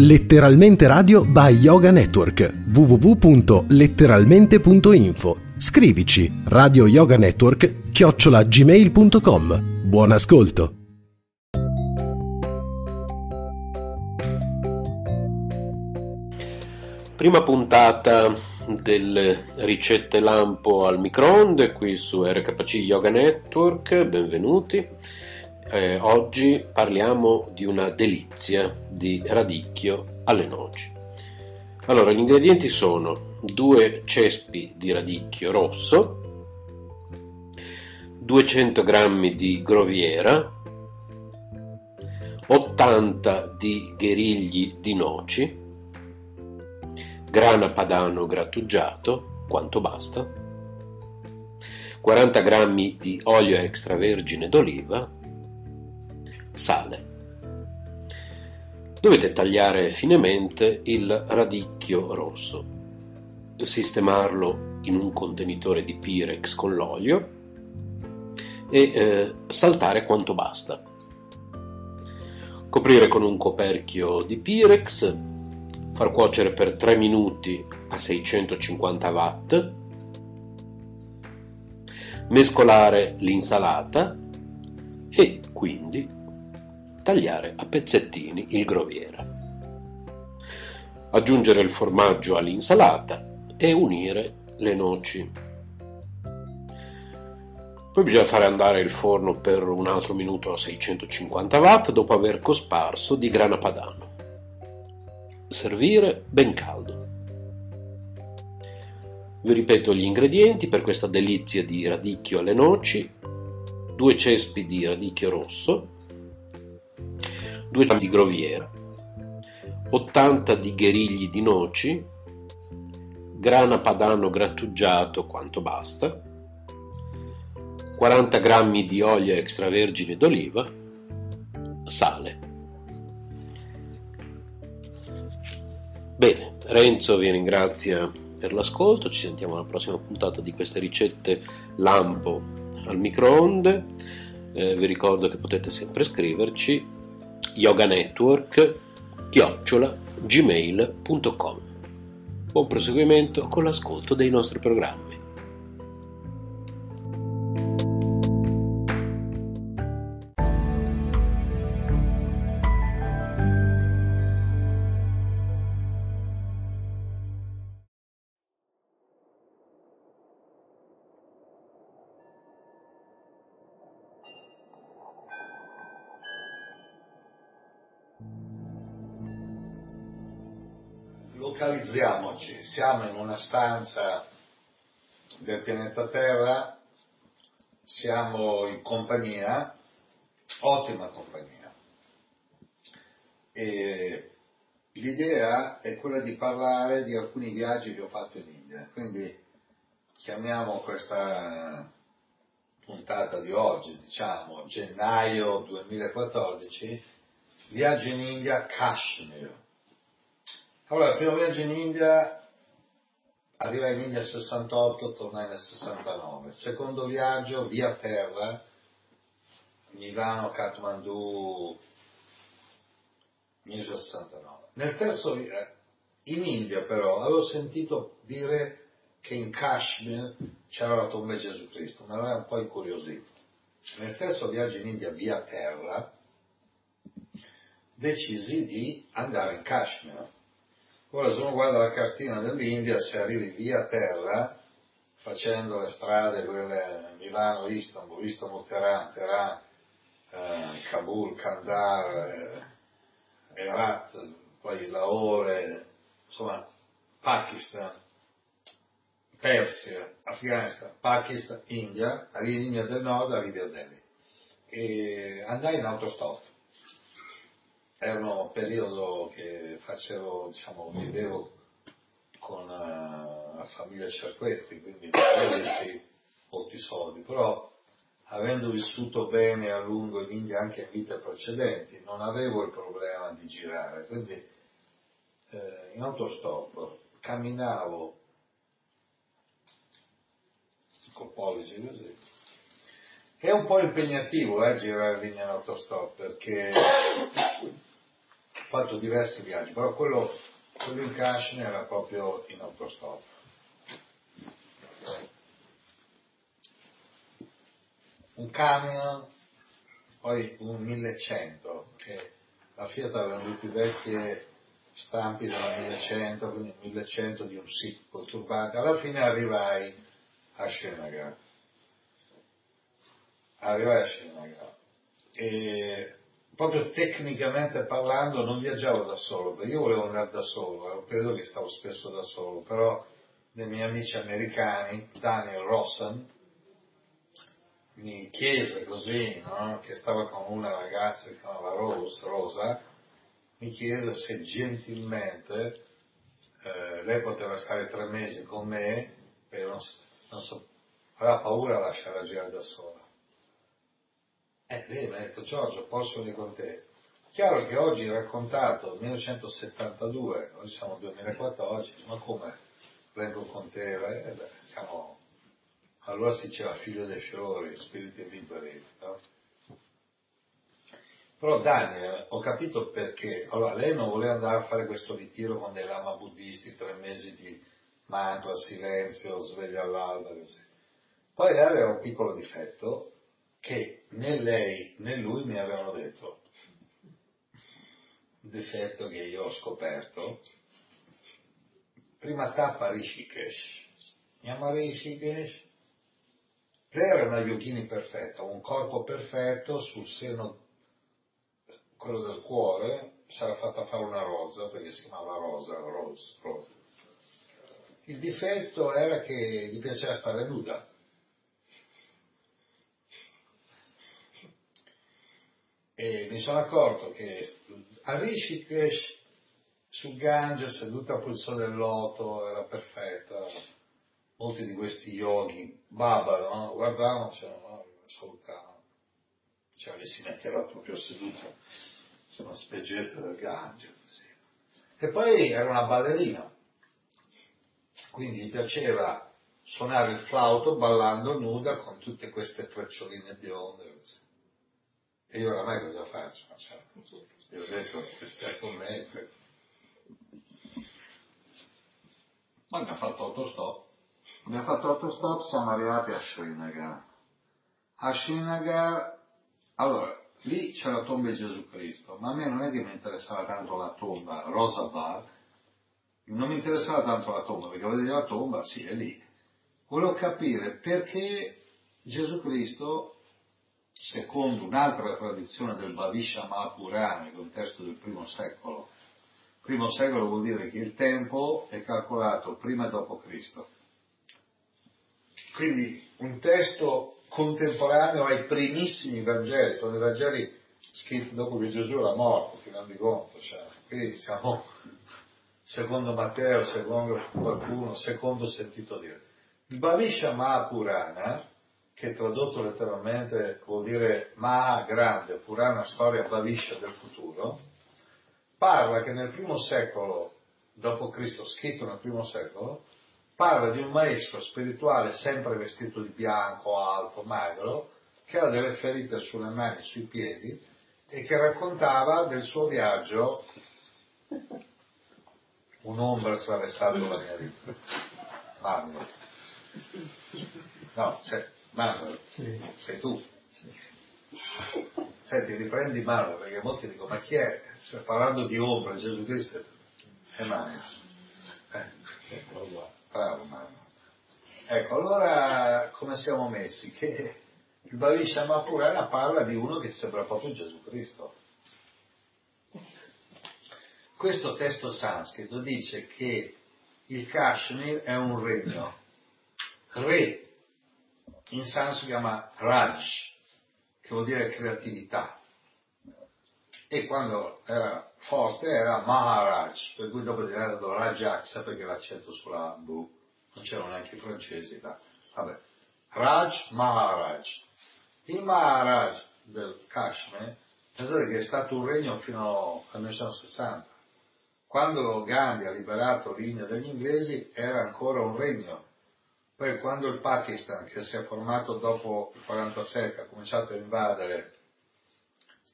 Letteralmente Radio by Yoga Network www.letteralmente.info Scrivici Radio Yoga Network chiocciola gmail.com Buon ascolto! Prima puntata delle ricette lampo al microonde qui su RKC Yoga Network, benvenuti. Eh, oggi parliamo di una delizia di radicchio alle noci. Allora, gli ingredienti sono due cespi di radicchio rosso, 200 g di groviera, 80 di gherigli di noci, grana padano grattugiato, quanto basta, 40 g di olio extravergine d'oliva, sale. Dovete tagliare finemente il radicchio rosso, sistemarlo in un contenitore di Pirex con l'olio e eh, saltare quanto basta. Coprire con un coperchio di Pirex, far cuocere per 3 minuti a 650 watt, mescolare l'insalata e quindi tagliare a pezzettini il groviera. Aggiungere il formaggio all'insalata e unire le noci. Poi bisogna fare andare il forno per un altro minuto a 650 watt dopo aver cosparso di grana padano. Servire ben caldo. Vi ripeto gli ingredienti per questa delizia di radicchio alle noci, due cespi di radicchio rosso, 2 g di groviera, 80 di gherigli di noci, grana padano grattugiato quanto basta, 40 g di olio extravergine d'oliva, sale. Bene, Renzo vi ringrazia per l'ascolto, ci sentiamo alla prossima puntata di queste ricette lampo al microonde. Eh, vi ricordo che potete sempre scriverci yoga network chiocciola gmail.com Buon proseguimento con l'ascolto dei nostri programmi. Siamo in una stanza del pianeta Terra, siamo in compagnia, ottima compagnia. E l'idea è quella di parlare di alcuni viaggi che ho fatto in India, quindi chiamiamo questa puntata di oggi, diciamo gennaio 2014, viaggio in India Kashmir allora, il primo viaggio in India, arriva in India nel 68, tornai nel 69. Secondo viaggio, via terra, Milano, Kathmandu, 1969. Nel terzo, in India però, avevo sentito dire che in Kashmir c'era la tomba di Gesù Cristo, mi aveva un po' incuriosito. Nel terzo viaggio in India via terra, decisi di andare in Kashmir Ora se uno guarda la cartina dell'India, se arrivi via terra, facendo le strade, quelle Milano, Istanbul, Istanbul, Teheran, Teheran, eh, Kabul, Kandar, eh, Herat, poi Lahore, insomma, Pakistan, Persia, Afghanistan, Pakistan, India, arrivi in India del Nord, arrivi a Delhi. E andai in autostop era un periodo che facevo, diciamo, vivevo con uh, la famiglia Cerquetti, quindi avessi molti soldi, però avendo vissuto bene a lungo in India anche in vite precedenti, non avevo il problema di girare, quindi eh, in autostop camminavo col pollice così. È un po' impegnativo eh, girare lì in autostop perché fatto diversi viaggi, però quello, quello in Kashmir era proprio in autostop. Un camion, poi un 1100, che la Fiat aveva venduto vecchie stampi della 1100, quindi 1100 di un col turbante. Alla fine arrivai a Srinagar. Arrivai a Srinagar. E proprio tecnicamente parlando non viaggiavo da solo, perché io volevo andare da solo, periodo che stavo spesso da solo, però dei miei amici americani, Daniel Rossan, mi chiese così, no? che stava con una ragazza che si chiamava Rose, Rosa, mi chiese se gentilmente eh, lei poteva stare tre mesi con me, perché non, non so, aveva paura a lasciarla girare da sola. E lei mi ha detto, Giorgio, posso venire con te? Chiaro che oggi raccontato 1972, oggi siamo 2014, ma come vengo con te? Eh, beh, siamo... Allora si diceva figlio dei fiori, spiriti liberi, no? Però Daniel, ho capito perché. Allora, lei non voleva andare a fare questo ritiro con dei lama buddisti, tre mesi di mantra, silenzio, sveglia all'alba, così. Poi lei aveva un piccolo difetto che né lei né lui mi avevano detto. Un difetto che io ho scoperto. Prima tappa Rishikesh. Andiamo a Rishikesh. Lei era una yogini perfetta, un corpo perfetto sul seno quello del cuore, era fatta fare una rosa, perché si chiamava rosa, rose, rose. Il difetto era che gli piaceva stare nuda. E mi sono accorto che a Rishikesh, sul Gange, seduta a posizione del loto, era perfetta. Molti di questi yogi, Baba, no? guardavano, dicevano, no, salutavano. Cioè, lì si metteva proprio seduta sulla speggetta del Gange. Così. E poi era una ballerina, quindi gli piaceva suonare il flauto ballando nuda con tutte queste treccioline bionde. Così. E io oramai cosa faccio? Cioè, io detto che stai con me. Ma abbiamo fatto autostop. Abbiamo fatto autostop, siamo arrivati a Srinagar. A Srinagar, allora, lì c'è la tomba di Gesù Cristo, ma a me non è che mi interessava tanto la tomba, Rosa Bar, non mi interessava tanto la tomba, perché vedere la tomba, sì, è lì. Volevo capire perché Gesù Cristo, secondo un'altra tradizione del Bhavisha Mahapurana, che è un testo del primo secolo, primo secolo vuol dire che il tempo è calcolato prima e dopo Cristo. Quindi un testo contemporaneo ai primissimi Vangeli, sono i Vangeli scritti dopo che Gesù era morto, ti rendi conto? Cioè, qui siamo secondo Matteo, secondo qualcuno, secondo sentito dire. Il Bhavisha Mahapurana, che tradotto letteralmente vuol dire Maha grande, Purana storia Bhavisha del futuro, parla che nel primo secolo d.C., scritto nel primo secolo, parla di un maestro spirituale sempre vestito di bianco, alto, magro, che ha delle ferite sulle mani e sui piedi e che raccontava del suo viaggio un'ombra attraversato la mia vita. Manuel. No, cioè, Manuel, sì. sei tu. Senti, riprendi Manuel, perché molti dicono, ma chi è? Sta parlando di ombra, Gesù Cristo è Manuel. Eh, qua. Bravo Manu. Ecco, allora come siamo messi? Che il Bhavisha Mahapurana parla di uno che sembra proprio Gesù Cristo. Questo testo sanscrito dice che il Kashmir è un regno. Re in sanscrito si chiama Raj, che vuol dire creatività. E quando era forte era Maharaj, per cui dopo diventato Rajaksa perché l'accento sulla B, non c'erano neanche i francesi là. Vabbè. Raj Maharaj. Il Maharaj del Kashmir, pensate che è stato un regno fino al 1960. Quando Gandhi ha liberato l'India dagli inglesi era ancora un regno. Poi quando il Pakistan, che si è formato dopo il 47, ha cominciato a invadere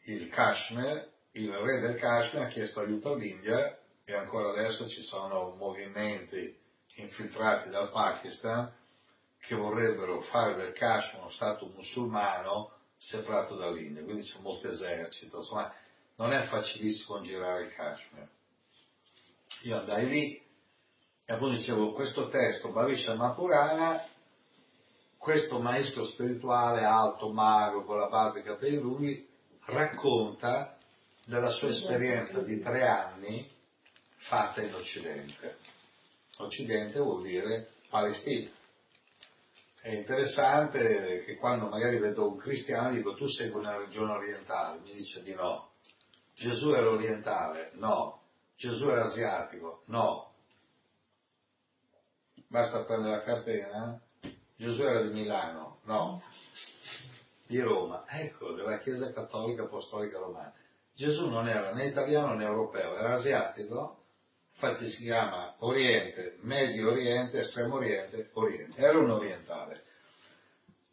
il Kashmir, il re del Kashmir ha chiesto aiuto all'India e ancora adesso ci sono movimenti infiltrati dal Pakistan che vorrebbero fare del Kashmir uno stato musulmano separato dall'India, quindi c'è molto esercito, insomma non è facilissimo girare il Kashmir. Io andai lì e appunto dicevo questo testo, Bhavisha Mapurana, questo maestro spirituale alto, magro, con la barba e i capelli lunghi, racconta della sua esperienza di tre anni fatta in Occidente. Occidente vuol dire Palestina. È interessante che quando magari vedo un cristiano dico tu segui una regione orientale, mi dice di no. Gesù era orientale? No. Gesù era asiatico? No. Basta prendere la cartena. Gesù era di Milano? No. Di Roma? Ecco, della Chiesa Cattolica Apostolica Romana. Gesù non era né italiano né europeo, era asiatico, infatti si chiama Oriente, Medio Oriente, Estremo Oriente, Oriente. Era un orientale.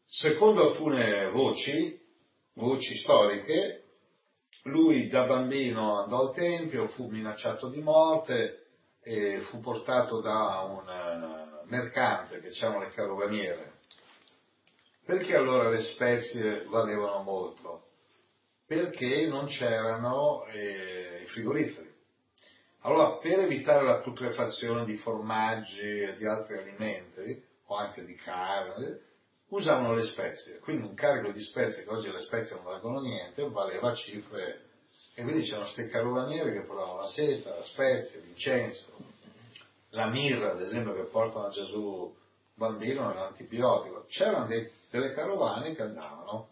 Secondo alcune voci, voci storiche, lui da bambino andò al Tempio, fu minacciato di morte e fu portato da un eh, mercante che chiamano le carovaniere. Perché allora le spezie valevano molto? Perché non c'erano eh, i frigoriferi. Allora, per evitare la putrefazione di formaggi e di altri alimenti, o anche di carne, usavano le spezie, quindi un carico di spezie, che oggi le spezie non valgono niente, valeva cifre, e quindi c'erano queste carovaniere che portavano la seta, la spezia, l'incenso, la mirra, ad esempio, che portano a Gesù bambino è un antibiotico. C'erano dei, delle carovane che andavano.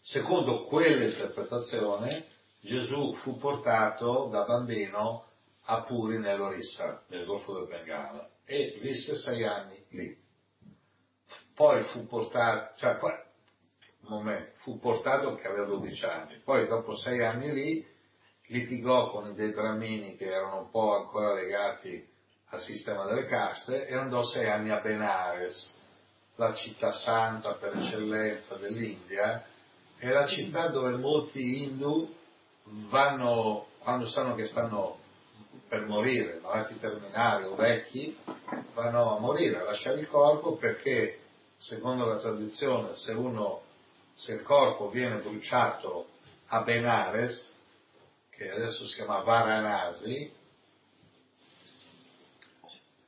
Secondo quell'interpretazione, Gesù fu portato da bambino a Puri nell'Orissa, nel Golfo del Bengala, e visse sei anni lì poi fu portato, cioè momento, fu portato che aveva 12 anni, poi dopo sei anni lì litigò con dei Brahmini che erano un po' ancora legati al sistema delle caste e andò sei anni a Benares, la città santa per eccellenza dell'India, è la città dove molti hindu vanno, quando sanno che stanno per morire, malati terminali o vecchi, vanno a morire, a lasciare il corpo perché secondo la tradizione, se uno, se il corpo viene bruciato a Benares, che adesso si chiama Varanasi,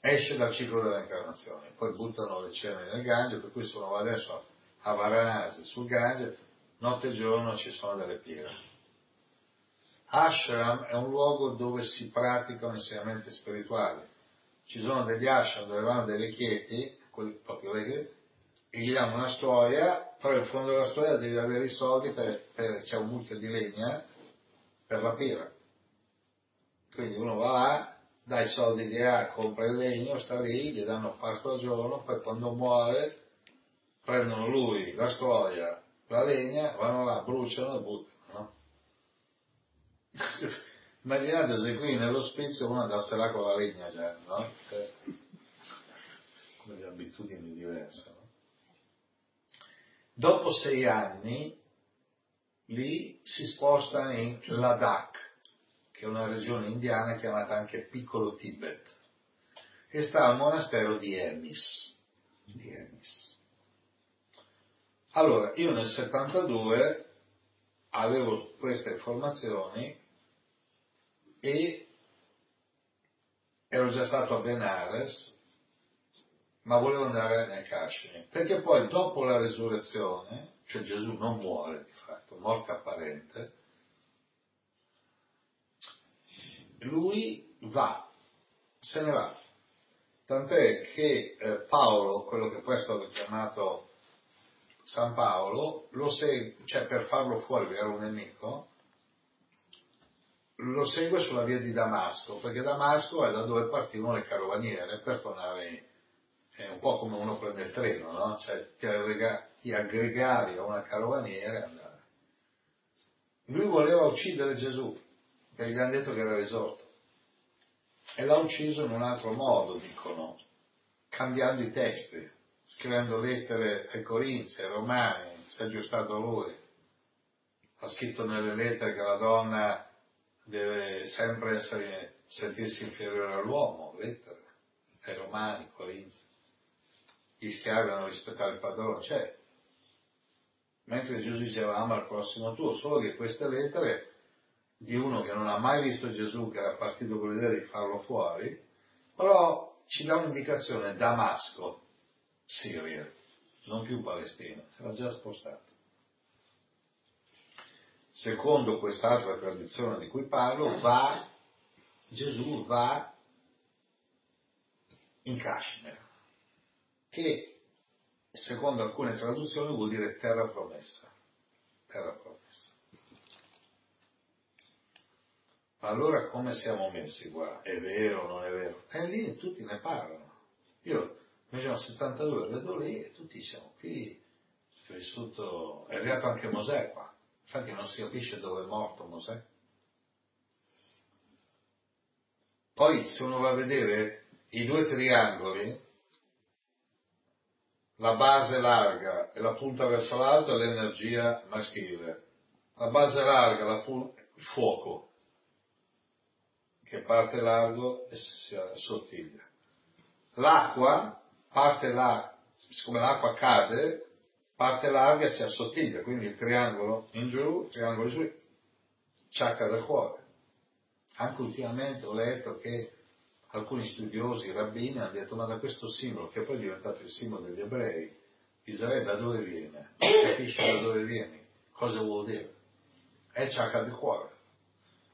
esce dal ciclo dell'incarnazione, poi buttano le cene nel Gange, per cui se adesso a Varanasi sul Gange, notte e giorno ci sono delle pire. Ashram è un luogo dove si praticano insegnamenti spirituali. Ci sono degli ashram dove vanno dei vecchietti, quelli proprio vecchietti, e gli danno una storia, però in fondo della storia devi avere i soldi per, per c'è un mucchio di legna per la pira. Quindi uno va là, dà i soldi che ha, compra il legno, sta lì, gli danno pasto al giorno, poi quando muore prendono lui, la storia, la legna, vanno là, bruciano e buttano. No? Immaginate se qui nell'ospizio uno andasse là con la legna già, no? Cioè, come le abitudini diverse. Dopo sei anni, lì si sposta in Ladakh, che è una regione indiana chiamata anche Piccolo Tibet, e sta al monastero di Emis. Di Emis. Allora, io nel 72 avevo queste informazioni e ero già stato a Benares ma volevo andare nel Kashmir, perché poi dopo la resurrezione, cioè Gesù non muore di fatto, morte apparente, lui va, se ne va. Tant'è che eh, Paolo, quello che poi è stato chiamato San Paolo, lo segue, cioè per farlo fuori, era un nemico, lo segue sulla via di Damasco, perché Damasco è da dove partivano le carovaniere per tornare è un po' come uno prende il treno, no? Cioè ti, aggrega, ti aggregavi a una carovaniera e andavi. Lui voleva uccidere Gesù, perché gli hanno detto che era risorto. E l'ha ucciso in un altro modo, dicono, cambiando i testi, scrivendo lettere ai Corinzi, ai Romani, si è aggiustato lui. ha scritto nelle lettere che la donna deve sempre essere, sentirsi inferiore all'uomo, lettere, ai romani, corinzi. Gli schiavi devono rispettare il padrone, c'è. Mentre Gesù diceva ama il prossimo tuo, solo che queste lettere di uno che non ha mai visto Gesù, che era partito con l'idea di farlo fuori, però ci dà un'indicazione, Damasco, Siria, non più Palestina, era già spostato. Secondo quest'altra tradizione di cui parlo, va, Gesù va in Kashmir, che secondo alcune traduzioni vuol dire terra promessa. Terra promessa. Allora come siamo messi qua? È vero o non è vero? E lì tutti ne parlano. Io mi sono 72, vedo lì e tutti diciamo qui è vissuto, è arrivato anche Mosè qua. Infatti non si capisce dove è morto Mosè. Poi se uno va a vedere i due triangoli, la base larga e la punta verso l'alto è l'energia maschile. La base larga, la punta, il fuoco, che parte largo e si assottiglia. L'acqua parte là, siccome l'acqua cade, parte larga e si assottiglia, quindi il triangolo in giù, triangolo in giù, chakra del cuore. Anche ultimamente ho letto che alcuni studiosi, rabbini, hanno detto ma da questo simbolo, che poi è diventato il simbolo degli ebrei, Israele da dove viene? Capisci da dove vieni? Cosa vuol dire? È chakra del cuore.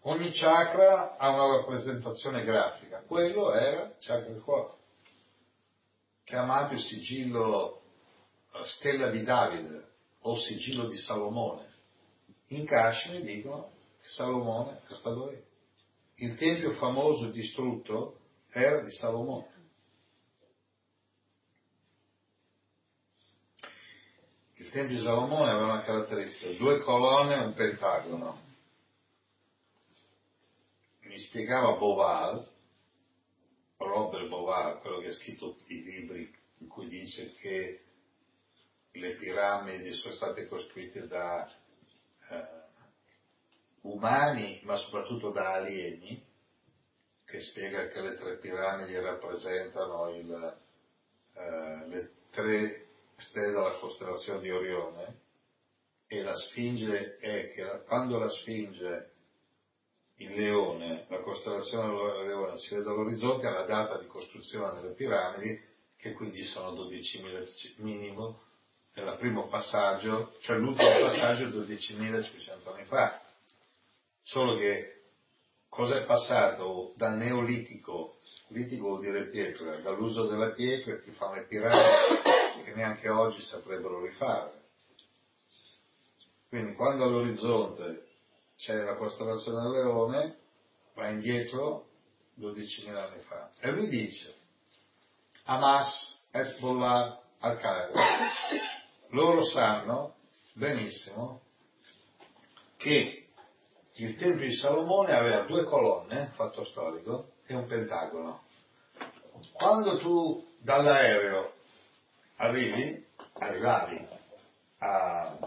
Ogni chakra ha una rappresentazione grafica, quello era chakra del cuore, chiamato il sigillo eh, stella di Davide o sigillo di Salomone. In Kashmir dicono che Salomone è stato lì. Il tempio famoso distrutto era di Salomone. Il tempio di Salomone aveva una caratteristica, due colonne e un pentagono. Mi spiegava Boval, Robert Boval, quello che ha scritto i libri in cui dice che le piramidi sono state costruite da eh, umani, ma soprattutto da alieni, che spiega che le tre piramidi rappresentano il, eh, le tre stelle della costellazione di Orione e la Sfinge è che quando la Sfinge, il leone, la costellazione del leone si vede all'orizzonte alla data di costruzione delle piramidi, che quindi sono 12.000 minimo, nel primo passaggio, cioè l'ultimo passaggio 12.500 anni fa. Solo che Cos'è passato dal neolitico? Litico vuol dire pietra, dall'uso della pietra ti fanno le piramidi che neanche oggi saprebbero rifare. Quindi quando all'orizzonte c'è la costellazione del leone, va indietro 12.000 anni fa. E lui dice, Hamas, Hezbollah, Al-Qaeda, loro sanno benissimo che il Tempio di Salomone aveva due colonne, fatto storico, e un pentagono. Quando tu dall'aereo arrivi, arrivavi a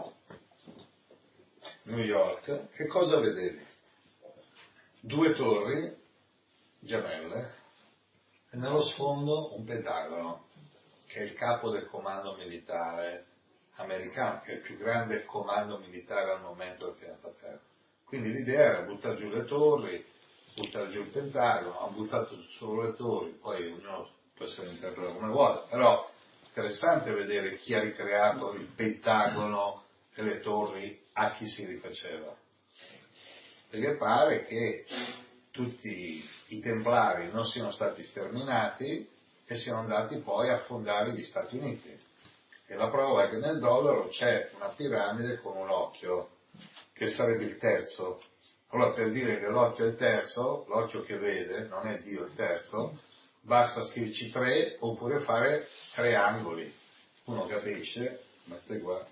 New York, che cosa vedevi? Due torri gemelle e nello sfondo un pentagono, che è il capo del comando militare americano, che è il più grande comando militare al momento del pianeta Terra. Quindi l'idea era buttare giù le torri, buttare giù il pentagono, hanno buttato solo le torri, poi ognuno può essere interpretato come vuole, però è interessante vedere chi ha ricreato il pentagono e le torri a chi si rifaceva. Perché pare che tutti i templari non siano stati sterminati e siano andati poi a fondare gli Stati Uniti. E la prova è che nel dollaro c'è una piramide con un occhio che sarebbe il terzo. Allora per dire che l'occhio è il terzo, l'occhio che vede, non è Dio il terzo, basta scriverci tre oppure fare tre angoli. Uno capisce, ma stai qua.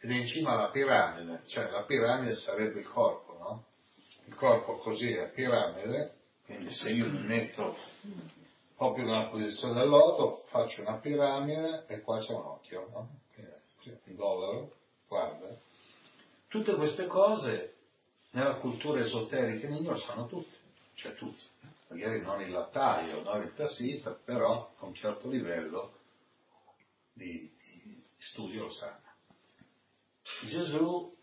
Ed è in cima alla piramide, cioè la piramide sarebbe il corpo, no? Il corpo così è piramide, quindi se io mi metto proprio nella posizione del loto, faccio una piramide e qua c'è un occhio, no? Il dollaro, guarda, Tutte queste cose nella cultura esoterica in India sanno tutti, cioè tutti, magari non il lattaio, non il tassista, però a un certo livello di, di studio lo sanno. Gesù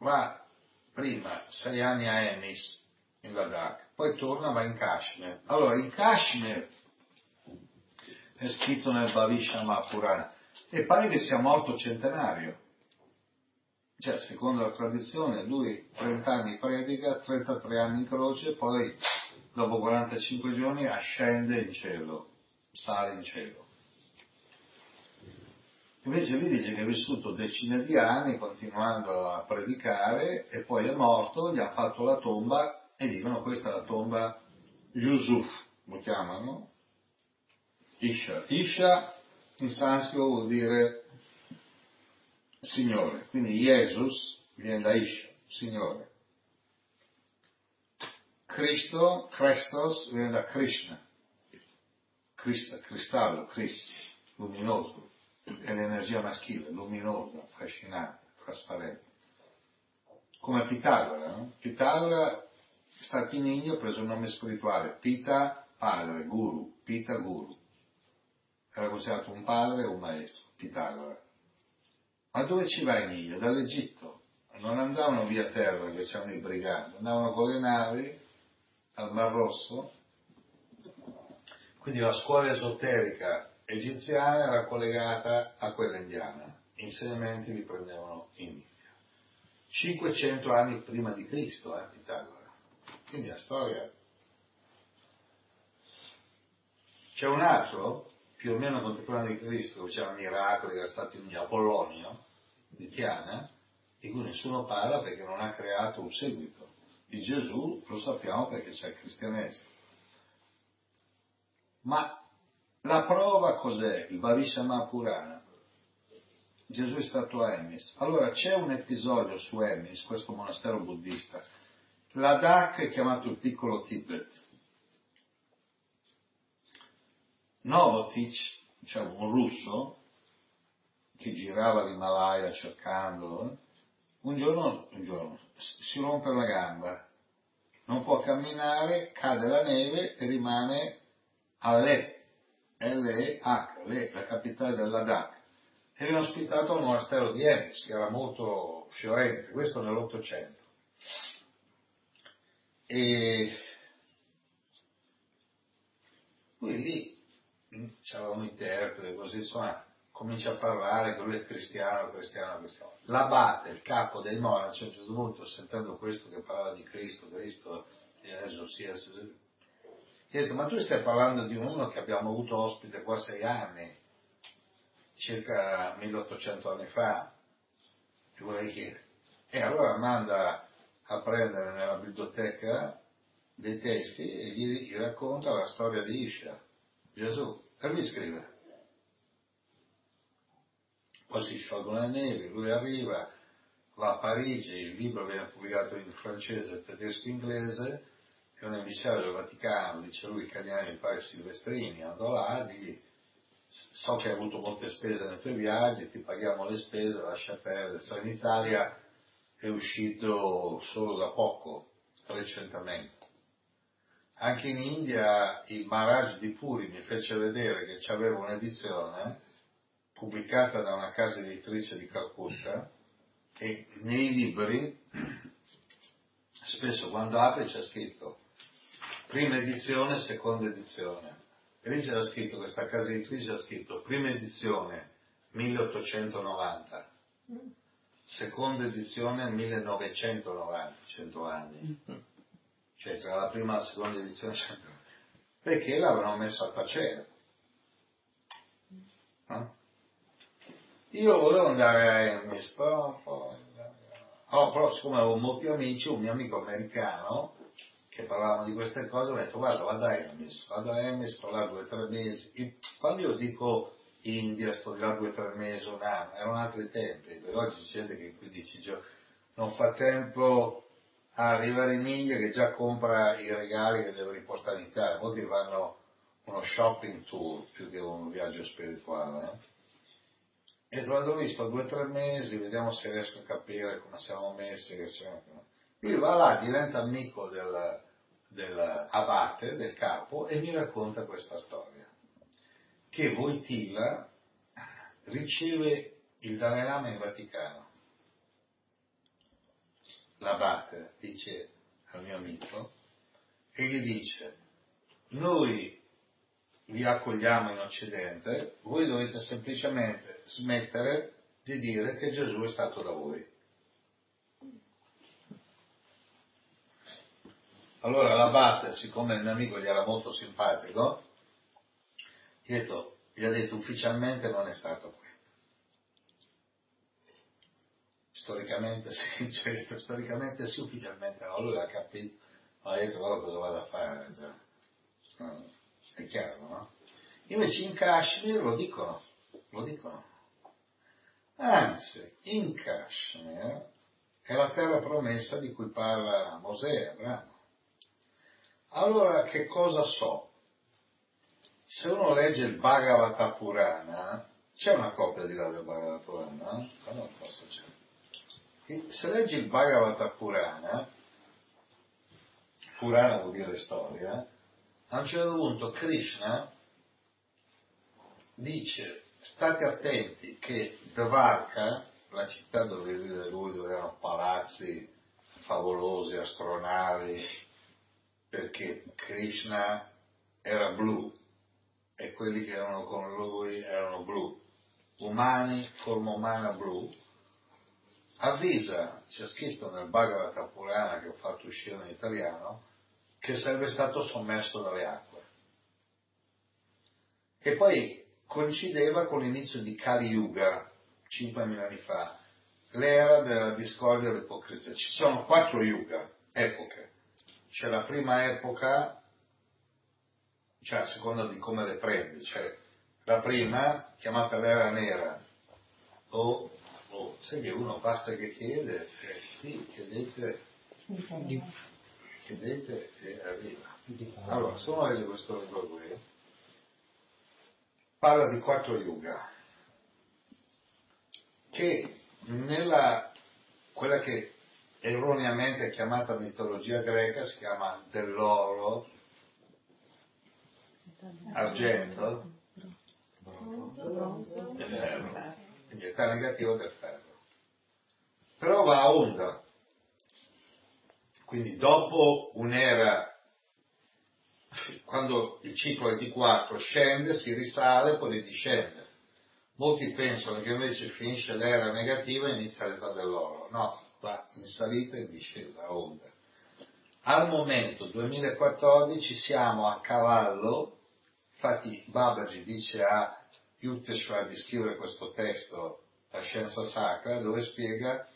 va prima sei anni a Emis, in Ladakh, poi torna va in Kashmir. Allora, in Kashmir è scritto nel Bhavishama Purana e pare che sia morto centenario. Cioè, secondo la tradizione, lui 30 anni predica, 33 anni in croce, poi dopo 45 giorni ascende in cielo, sale in cielo. Invece lui dice che è vissuto decine di anni continuando a predicare e poi è morto, gli ha fatto la tomba e dicono questa è la tomba Yusuf, lo chiamano, Isha. Isha in sanscrito vuol dire Signore, quindi Jesus viene da Isha, Signore. Cristo, Christos viene da Krishna, Krista, cristallo, Chris, luminoso, è l'energia maschile, luminosa, affascinante, trasparente. Come Pitagora, no? Pitagora è in India, ha preso il nome spirituale, Pita, padre, guru, Pita, guru. Era considerato un padre e un maestro, Pitagora. Ma dove ci va India? Dall'Egitto. Non andavano via terra che c'erano i briganti, andavano con le navi al Mar Rosso. Quindi la scuola esoterica egiziana era collegata a quella indiana. Gli insegnamenti li prendevano in India. 500 anni prima di Cristo, eh, Pitagora. Quindi la storia. C'è un altro, più o meno contemporaneo di Cristo, che c'era miracoli, era stato in Apollonio, di Tiana, di cui nessuno parla perché non ha creato un seguito. Di Gesù lo sappiamo perché c'è il cristianesimo. Ma la prova cos'è? Il Bhavishama Purana. Gesù è stato a Emis. Allora c'è un episodio su Emis, questo monastero buddista, Ladakh è chiamato il piccolo Tibet. Novotic, diciamo un russo, che girava l'Himalaya cercandolo, un giorno, un giorno si rompe la gamba, non può camminare, cade la neve e rimane a Le, L-E-H, Le, la capitale del Ladakh. E viene ospitato al monastero di Emis, che era molto fiorente, questo nell'Ottocento. E lui lì c'era un interprete, così insomma comincia a parlare lui è cristiano, cristiano, cristiano. L'abate, il capo dei monaci, a un certo punto, sentendo questo che parlava di Cristo, Cristo, Gesù sia, gli ha detto, ma tu stai parlando di uno che abbiamo avuto ospite qua sei anni, circa 1800 anni fa, ti vorrei chiedere. E allora manda a prendere nella biblioteca dei testi e gli racconta la storia di Isha, Gesù, e lui scrive. Poi si sciolgono le nevi, lui arriva, va a Parigi, il libro viene pubblicato in francese, tedesco e inglese, e un emissario del Vaticano, dice lui, cardinale mi pare Silvestrini, andò là, digli, so che hai avuto molte spese nei tuoi viaggi, ti paghiamo le spese, lascia perdere, sta in Italia, è uscito solo da poco, recentemente. Anche in India il Maharaj di Puri mi fece vedere che c'aveva un'edizione pubblicata da una casa editrice di Calcutta e nei libri spesso quando apri c'è scritto prima edizione, seconda edizione. E lì c'era scritto, questa casa editrice ha scritto prima edizione 1890 seconda edizione 1990, 100 anni. Cioè tra la prima e la seconda edizione 100 anni. Perché l'avevano messo a tacere. No? Io volevo andare a Hermes, però, però, oh, però siccome avevo molti amici, un mio amico americano che parlavano di queste cose, mi ha detto guarda vado a Hermes, vado a Hermes, sto là due o tre mesi. E quando io dico India, sto là due o tre mesi, un anno, erano altri tempi, oggi c'è gente che 15 giorni non fa tempo a arrivare in India che già compra i regali che deve ripostare in Italia, molti fanno uno shopping tour più che un viaggio spirituale. Eh? E vado lì, sto due o tre mesi, vediamo se riesco a capire come siamo messi. Lui va là, diventa amico del, dell'abate, del capo, e mi racconta questa storia. Che Voitila riceve il Dalai Lama in Vaticano. L'abate dice al mio amico, e gli dice, noi vi accogliamo in Occidente, voi dovete semplicemente smettere di dire che Gesù è stato da voi. Allora l'abate, siccome il mio amico gli era molto simpatico, gli ha detto, ufficialmente non è stato qui. Storicamente sì, cioè, storicamente sì, ufficialmente no, lui ha capito, ha detto allora cosa vado a fare, cioè, è chiaro, no? Invece in Kashmir lo dicono, lo dicono. Anzi, in Kashmir è la terra promessa di cui parla Mosè, Abramo. Allora che cosa so? Se uno legge il Bhagavata Purana, c'è una copia di là del Bhagavata Purana? Ma non posso c'è. Se leggi il Bhagavata Purana, Purana vuol dire storia, a un certo punto Krishna dice state attenti che Dvarka, la città dove vive lui, dove erano palazzi favolosi, astronavi, perché Krishna era blu e quelli che erano con lui erano blu, umani, forma umana blu, avvisa, c'è scritto nel Bhagavata Purana che ho fatto uscire in italiano, che sarebbe stato sommerso dalle acque. E poi coincideva con l'inizio di Kali Yuga, 5.000 anni fa, l'era della discordia e dell'ipocrisia. Ci sono quattro yuga, epoche. C'è la prima epoca, cioè a seconda di come le prendi, cioè la prima, chiamata l'era nera, o, sai che uno basta che chiede, eh, sì, chiedete, chiedete e arriva. Allora, uno legge questo libro qui, parla di quattro yuga, che nella, quella che erroneamente chiamata mitologia greca si chiama dell'oro, argento e ferro, quindi età negativo del ferro. Però va a onda, quindi dopo un'era, quando il ciclo è di 4 scende, si risale, poi discende. Molti pensano che invece finisce l'era negativa e inizia l'età dell'oro. No, va in salita e in discesa, a onda. Al momento, 2014, siamo a cavallo, infatti Babaji dice a Yukteswar di scrivere questo testo, La scienza sacra, dove spiega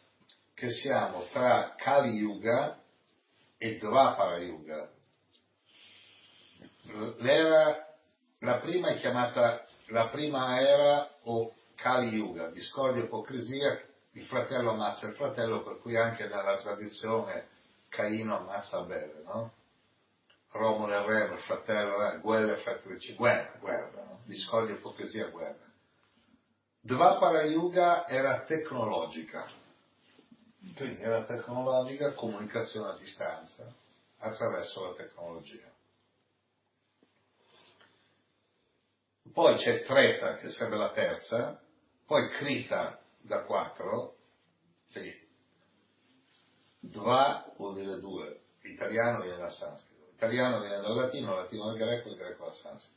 che siamo tra Kali Yuga e Dvapara Yuga. L'era, la prima è chiamata la prima era o Kali Yuga, discordia e ipocrisia, il fratello ammazza il fratello, per cui anche nella tradizione Caino ammazza Abele, no? Romolo e Remo, fratello, eh, guerra e fratrici, guerra, guerra, no? discordia, ipocrisia, guerra. Dvapara Yuga era tecnologica, quindi era tecnologica, comunicazione a distanza, attraverso la tecnologia. Poi c'è Treta, che sarebbe la terza, poi Krita da quattro, sì. Dva vuol dire due, l'italiano viene dal sanscrito, l'italiano viene dal latino, latino dal greco, il greco dal sanscrito.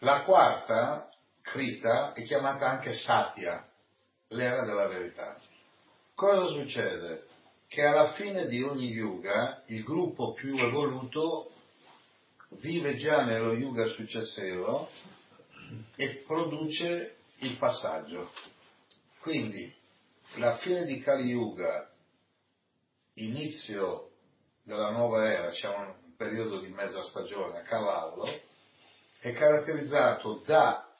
La quarta, Krita, è chiamata anche Satya, l'era della verità. Cosa succede? Che alla fine di ogni yuga il gruppo più evoluto vive già nello yuga successivo e produce il passaggio. Quindi la fine di Kali Yuga, inizio della nuova era, c'è un periodo di mezza stagione a cavallo, è caratterizzato da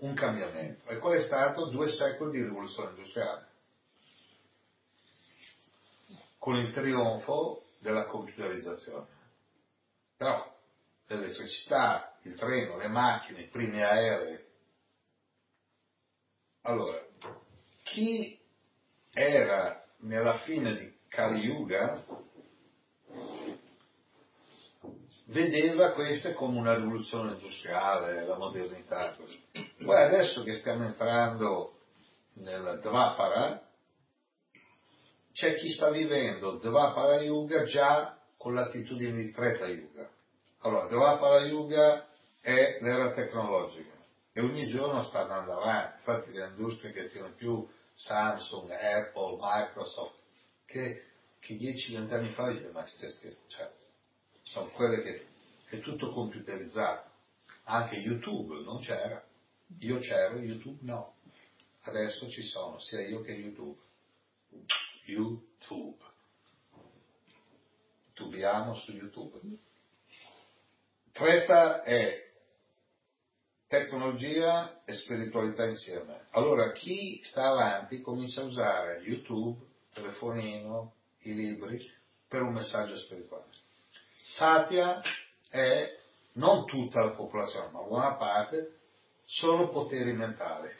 un cambiamento. E qual è stato? Due secoli di rivoluzione industriale. Con il trionfo della computerizzazione. Però l'elettricità, il treno, le macchine, i primi aerei, Allora, chi era nella fine di Kali Yuga vedeva questa come una rivoluzione industriale, la modernità. Poi adesso che stiamo entrando nel Dvapara, c'è chi sta vivendo Dvapara Yuga già con l'attitudine di Treta Yuga. Allora, Dvapara Yuga è l'era tecnologica e ogni giorno sta andando avanti, infatti le industrie che tirano più Samsung, Apple, Microsoft, che, che 10-20 anni fa dicevano ma stesse, cioè, sono quelle che è tutto computerizzato, anche YouTube non c'era, io c'ero, YouTube no, adesso ci sono sia io che YouTube, YouTube, tubiamo su YouTube. Treta è tecnologia e spiritualità insieme. Allora chi sta avanti comincia a usare YouTube, telefonino, i libri per un messaggio spirituale. Satya è non tutta la popolazione, ma buona parte, solo poteri mentali.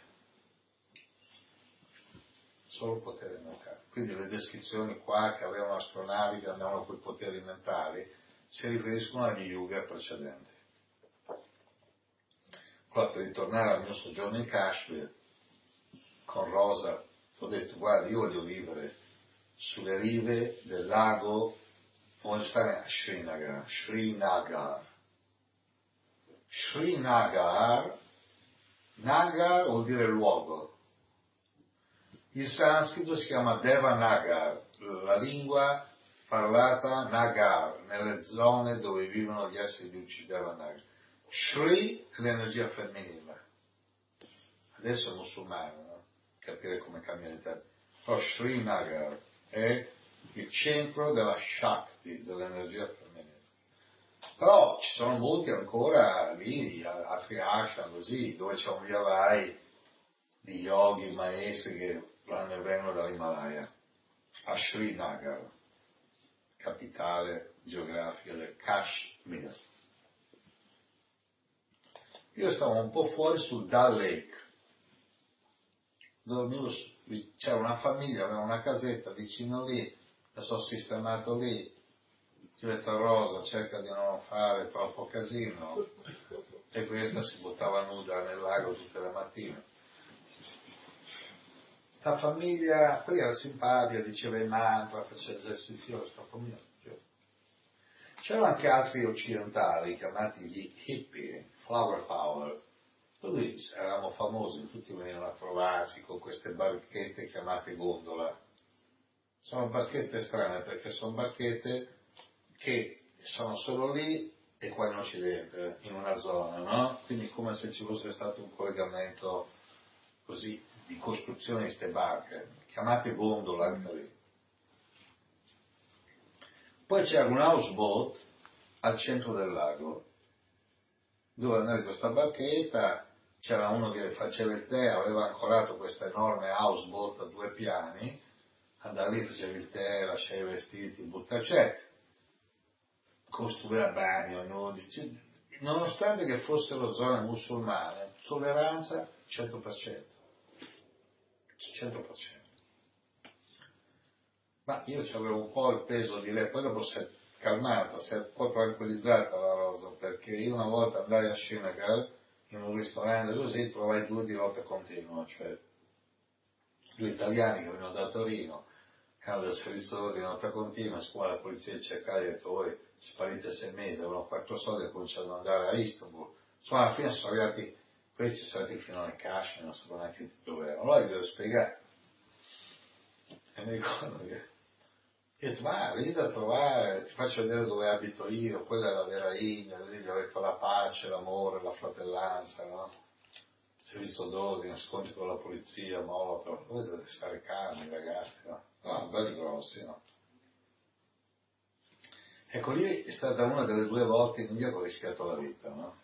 Solo poteri mentali. Quindi le descrizioni qua che avevano astronavi che andavano con i poteri mentali si riferiscono agli yuga precedenti. Poi per ritornare al mio soggiorno in Kashmir, con Rosa, ho detto guarda io voglio vivere sulle rive del lago, voglio stare a Srinagar, Srinagar. Srinagar, Nagar vuol dire luogo. Il sanscrito si chiama Devanagar, la lingua parlata Nagar, nelle zone dove vivono gli esseri di Uccidevanagar. Shri è l'energia femminile. Adesso è musulmano, no? capire come cambia l'Italia. Però Srinagar è il centro della Shakti, dell'energia femminile. Però ci sono molti ancora lì, a Friashan, così, dove c'è un vialai di yogi, maestri che vanno e vengono dall'Himalaya, a Srinagar, capitale geografica del Kashmir. Io stavo un po' fuori sul Dal Lake, dormivo, c'era una famiglia, aveva una casetta vicino lì, la sono sistemato lì, ho detto Rosa cerca di non fare troppo casino e questa si buttava nuda nel lago tutte le mattine. La famiglia, poi era simpatica, diceva i mantra, faceva esercizio, questa famiglia C'erano anche altri occidentali chiamati gli hippie, flower power. Noi eravamo famosi, tutti venivano a trovarsi con queste barchette chiamate gondola. Sono barchette strane perché sono barchette che sono solo lì e qua in Occidente, in una zona, no? Quindi come se ci fosse stato un collegamento così di costruzione di queste barche, chiamate gondola anche lì. Poi c'era un houseboat al centro del lago, dove andare questa barchetta, c'era uno che faceva il tè, aveva ancorato questa enorme houseboat a due piani, andava lì, faceva il tè, lasciava i vestiti, buttava, cioè costruire bagno, nudi, nonostante che fossero zone musulmane, tolleranza 100%. 100%. Ma io avevo un po' il peso di lei, poi dopo si è calmata, si è un po' tranquillizzata la Rosa, perché io una volta andai a Srinagar in un ristorante così trovai due di lotta continua, cioè due italiani che venivano da Torino, che hanno del servizio di notte continua, scuola la polizia cercava e ha detto voi sparite sei mesi, avevano quattro soldi e cominciano ad andare a Istanbul. Insomma, alla fine sono arrivati, questi arrivati fino alle Kashmir, non so neanche dove erano. Allora gli devo. E mi ricordo che ho detto, ma vieni a trovare, ti faccio vedere dove abito io, quella è la vera India, lì dove fa la pace, l'amore, la fratellanza, no? Servizio d'ordine, scontri con la polizia, molotov, voi dovete stare calmi ragazzi, no? No, belli grossi, no? Ecco, lì è stata una delle due volte in India che ho rischiato la vita, no?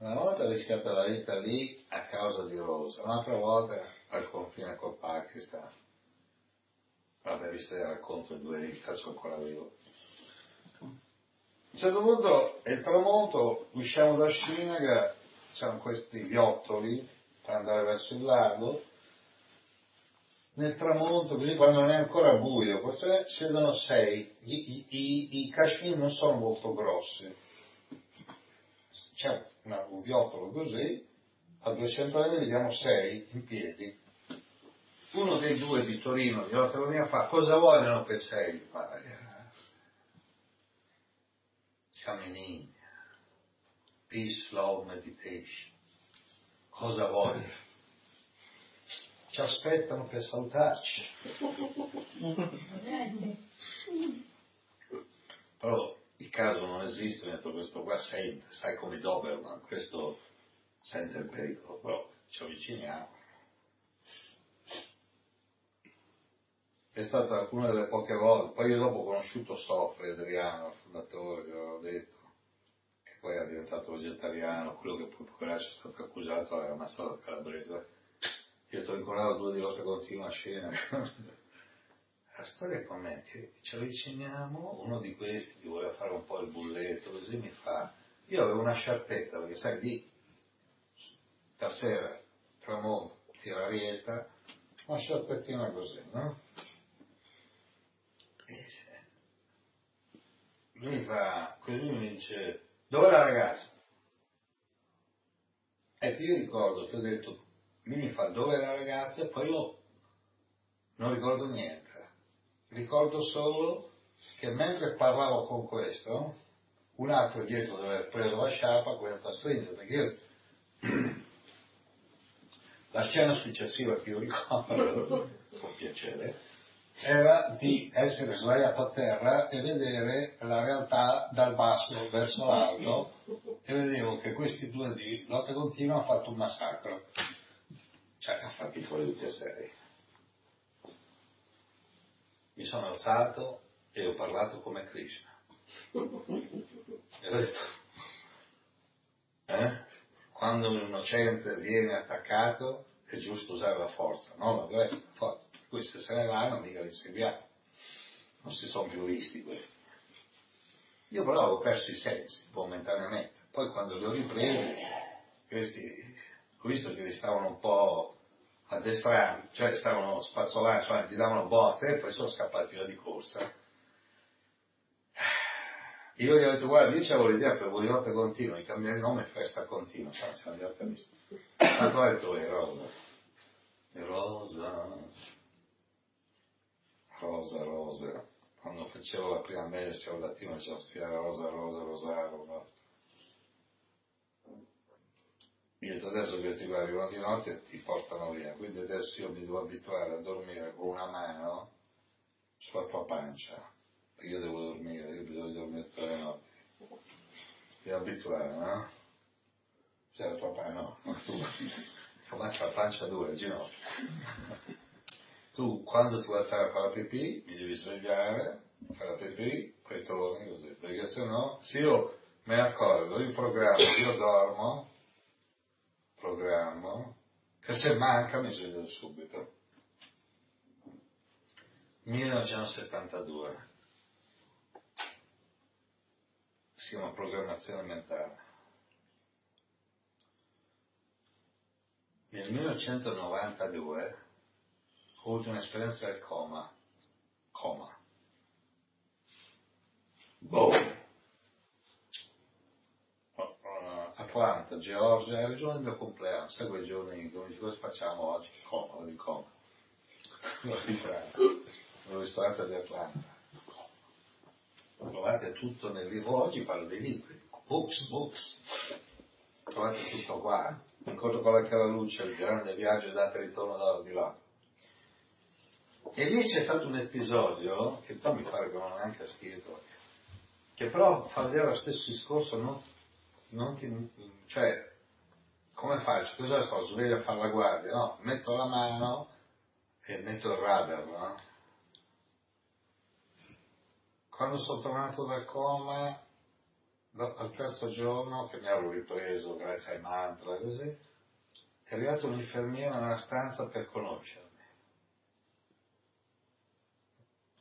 Una volta ho rischiato la vita lì a causa di Rosa, un'altra volta al confine col Pakistan. Vabbè, visto che racconto il due vita, sono ancora vivo. A un certo punto è il tramonto, usciamo da Srinagar, c'erano questi viottoli, per andare verso il lago, nel tramonto, così quando non è ancora buio, forse si sei, i, i, i cashmere non sono molto grossi, c'è un viottolo così, a 200 anni vediamo sei in piedi. Uno dei due di Torino, di Rotterdam, fa, cosa vogliono per sei? Ma ragazzi, siamo in India. Peace, love, meditation. Cosa vogliono? Ci aspettano per salutarci. Però il caso non esiste dentro questo qua sente, sai come Doberman, questo sente il pericolo, però ci avviciniamo. È stata una delle poche volte, poi io dopo ho conosciuto Soffre, Adriano, il fondatore, che avevo detto, che poi è diventato vegetariano, quello che poi poveraccio è stato accusato aveva ammazzato il calabrese. Io ti ho incontrato due di lotta continua a scena. La storia con me è che ci avviciniamo, uno di questi che voleva fare un po' il bulletto, così mi fa, io avevo una sciarpetta, perché sai, di stasera, tramonto, tirarietta, una sciarpettina così, no? E lui fa, così mi dice, dove la ragazza? Ecco, io ricordo che ho detto, lui mi fa, dove la ragazza? E poi io non ricordo niente. Ricordo solo che mentre parlavo con questo, un altro dietro dove aver preso la sciarpa, quello a stringere, perché io la scena successiva che io ricordo, con piacere, era di essere sdraiato a terra e vedere la realtà dal basso verso l'alto e vedevo che questi due di lotta continua hanno fatto un massacro. Cioè, hanno fatti fuori tutti e sei. Mi sono alzato e ho parlato come Krishna. E ho detto, eh? quando un innocente viene attaccato è giusto usare la forza, non la violenza, la forza. Questi se ne vanno, mica li seguiamo. Non si sono più visti questi. Io però avevo perso i sensi momentaneamente. Poi quando li ho ripresi, questi, ho visto che li stavano un po' addestrando, cioè stavano spazzolando, cioè gli davano botte e poi sono scappati via di corsa. Io gli ho detto, guarda, io avevo l'idea per voi notte continua di cambiare nome festa continua, cioè siamo a visto. Tanto ho detto, è rosa. Rosa. Rosa, rosa. Quando facevo la prima media, c'era il latino, c'era rosa, rosa, rosaro, no? Detto adesso questi qua arrivano di notte e ti portano via, quindi adesso io mi devo abituare a dormire con una mano sulla tua pancia io devo dormire, io bisogna dormire tutte le notti. Ti abituare, no? C'è il papà, no, tu, insomma c'è la pancia dura, il ginocchio. Tu quando ti vuoi alzare a fare la pipì, mi devi svegliare, fare la pipì, poi torni così, perché se no, se io ne accorgo, io programmo, io dormo, programmo, che se manca mi sveglio subito. 1972 si chiama programmazione mentale. Nel 1992 ho avuto un'esperienza del coma. Coma. Boom! Atlanta, Georgia, era il giorno del mio compleanno, sai quei giorni come cosa facciamo oggi? Coma, in coma. L'ho di pranzo, nel ristorante di Atlanta trovate tutto nel libro, oggi parlo dei libri, books, books, trovate tutto qua, incontro con la cara luce, il grande viaggio e ritorno da di là. E lì c'è stato un episodio, che poi mi pare che non ho neanche scritto, che però fa vedere lo stesso discorso, non, non ti, cioè, come faccio? Cosa sto? Sveglio a fare la guardia? No, metto la mano e metto il radar, no? Quando sono tornato dal coma, al terzo giorno, che mi ero ripreso grazie ai mantra e così, è arrivato un infermiere nella stanza per conoscermi.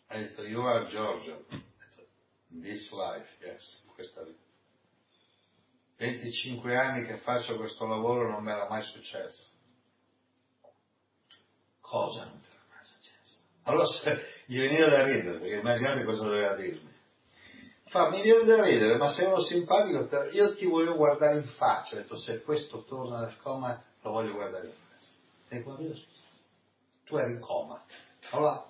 Ha detto, you are Giorgio. This life, yes, questa vita. 25 anni che faccio questo lavoro non mi era mai successo. Cosa non te l'ha mai successo? Allora se, gli veniva da ridere, perché immaginate cosa doveva dirmi. Fa, mi viene da ridere, ma sei uno simpatico, io ti volevo guardare in faccia, ho detto se questo torna dal coma lo voglio guardare in faccia. E è successo. Tu eri in coma. Allora,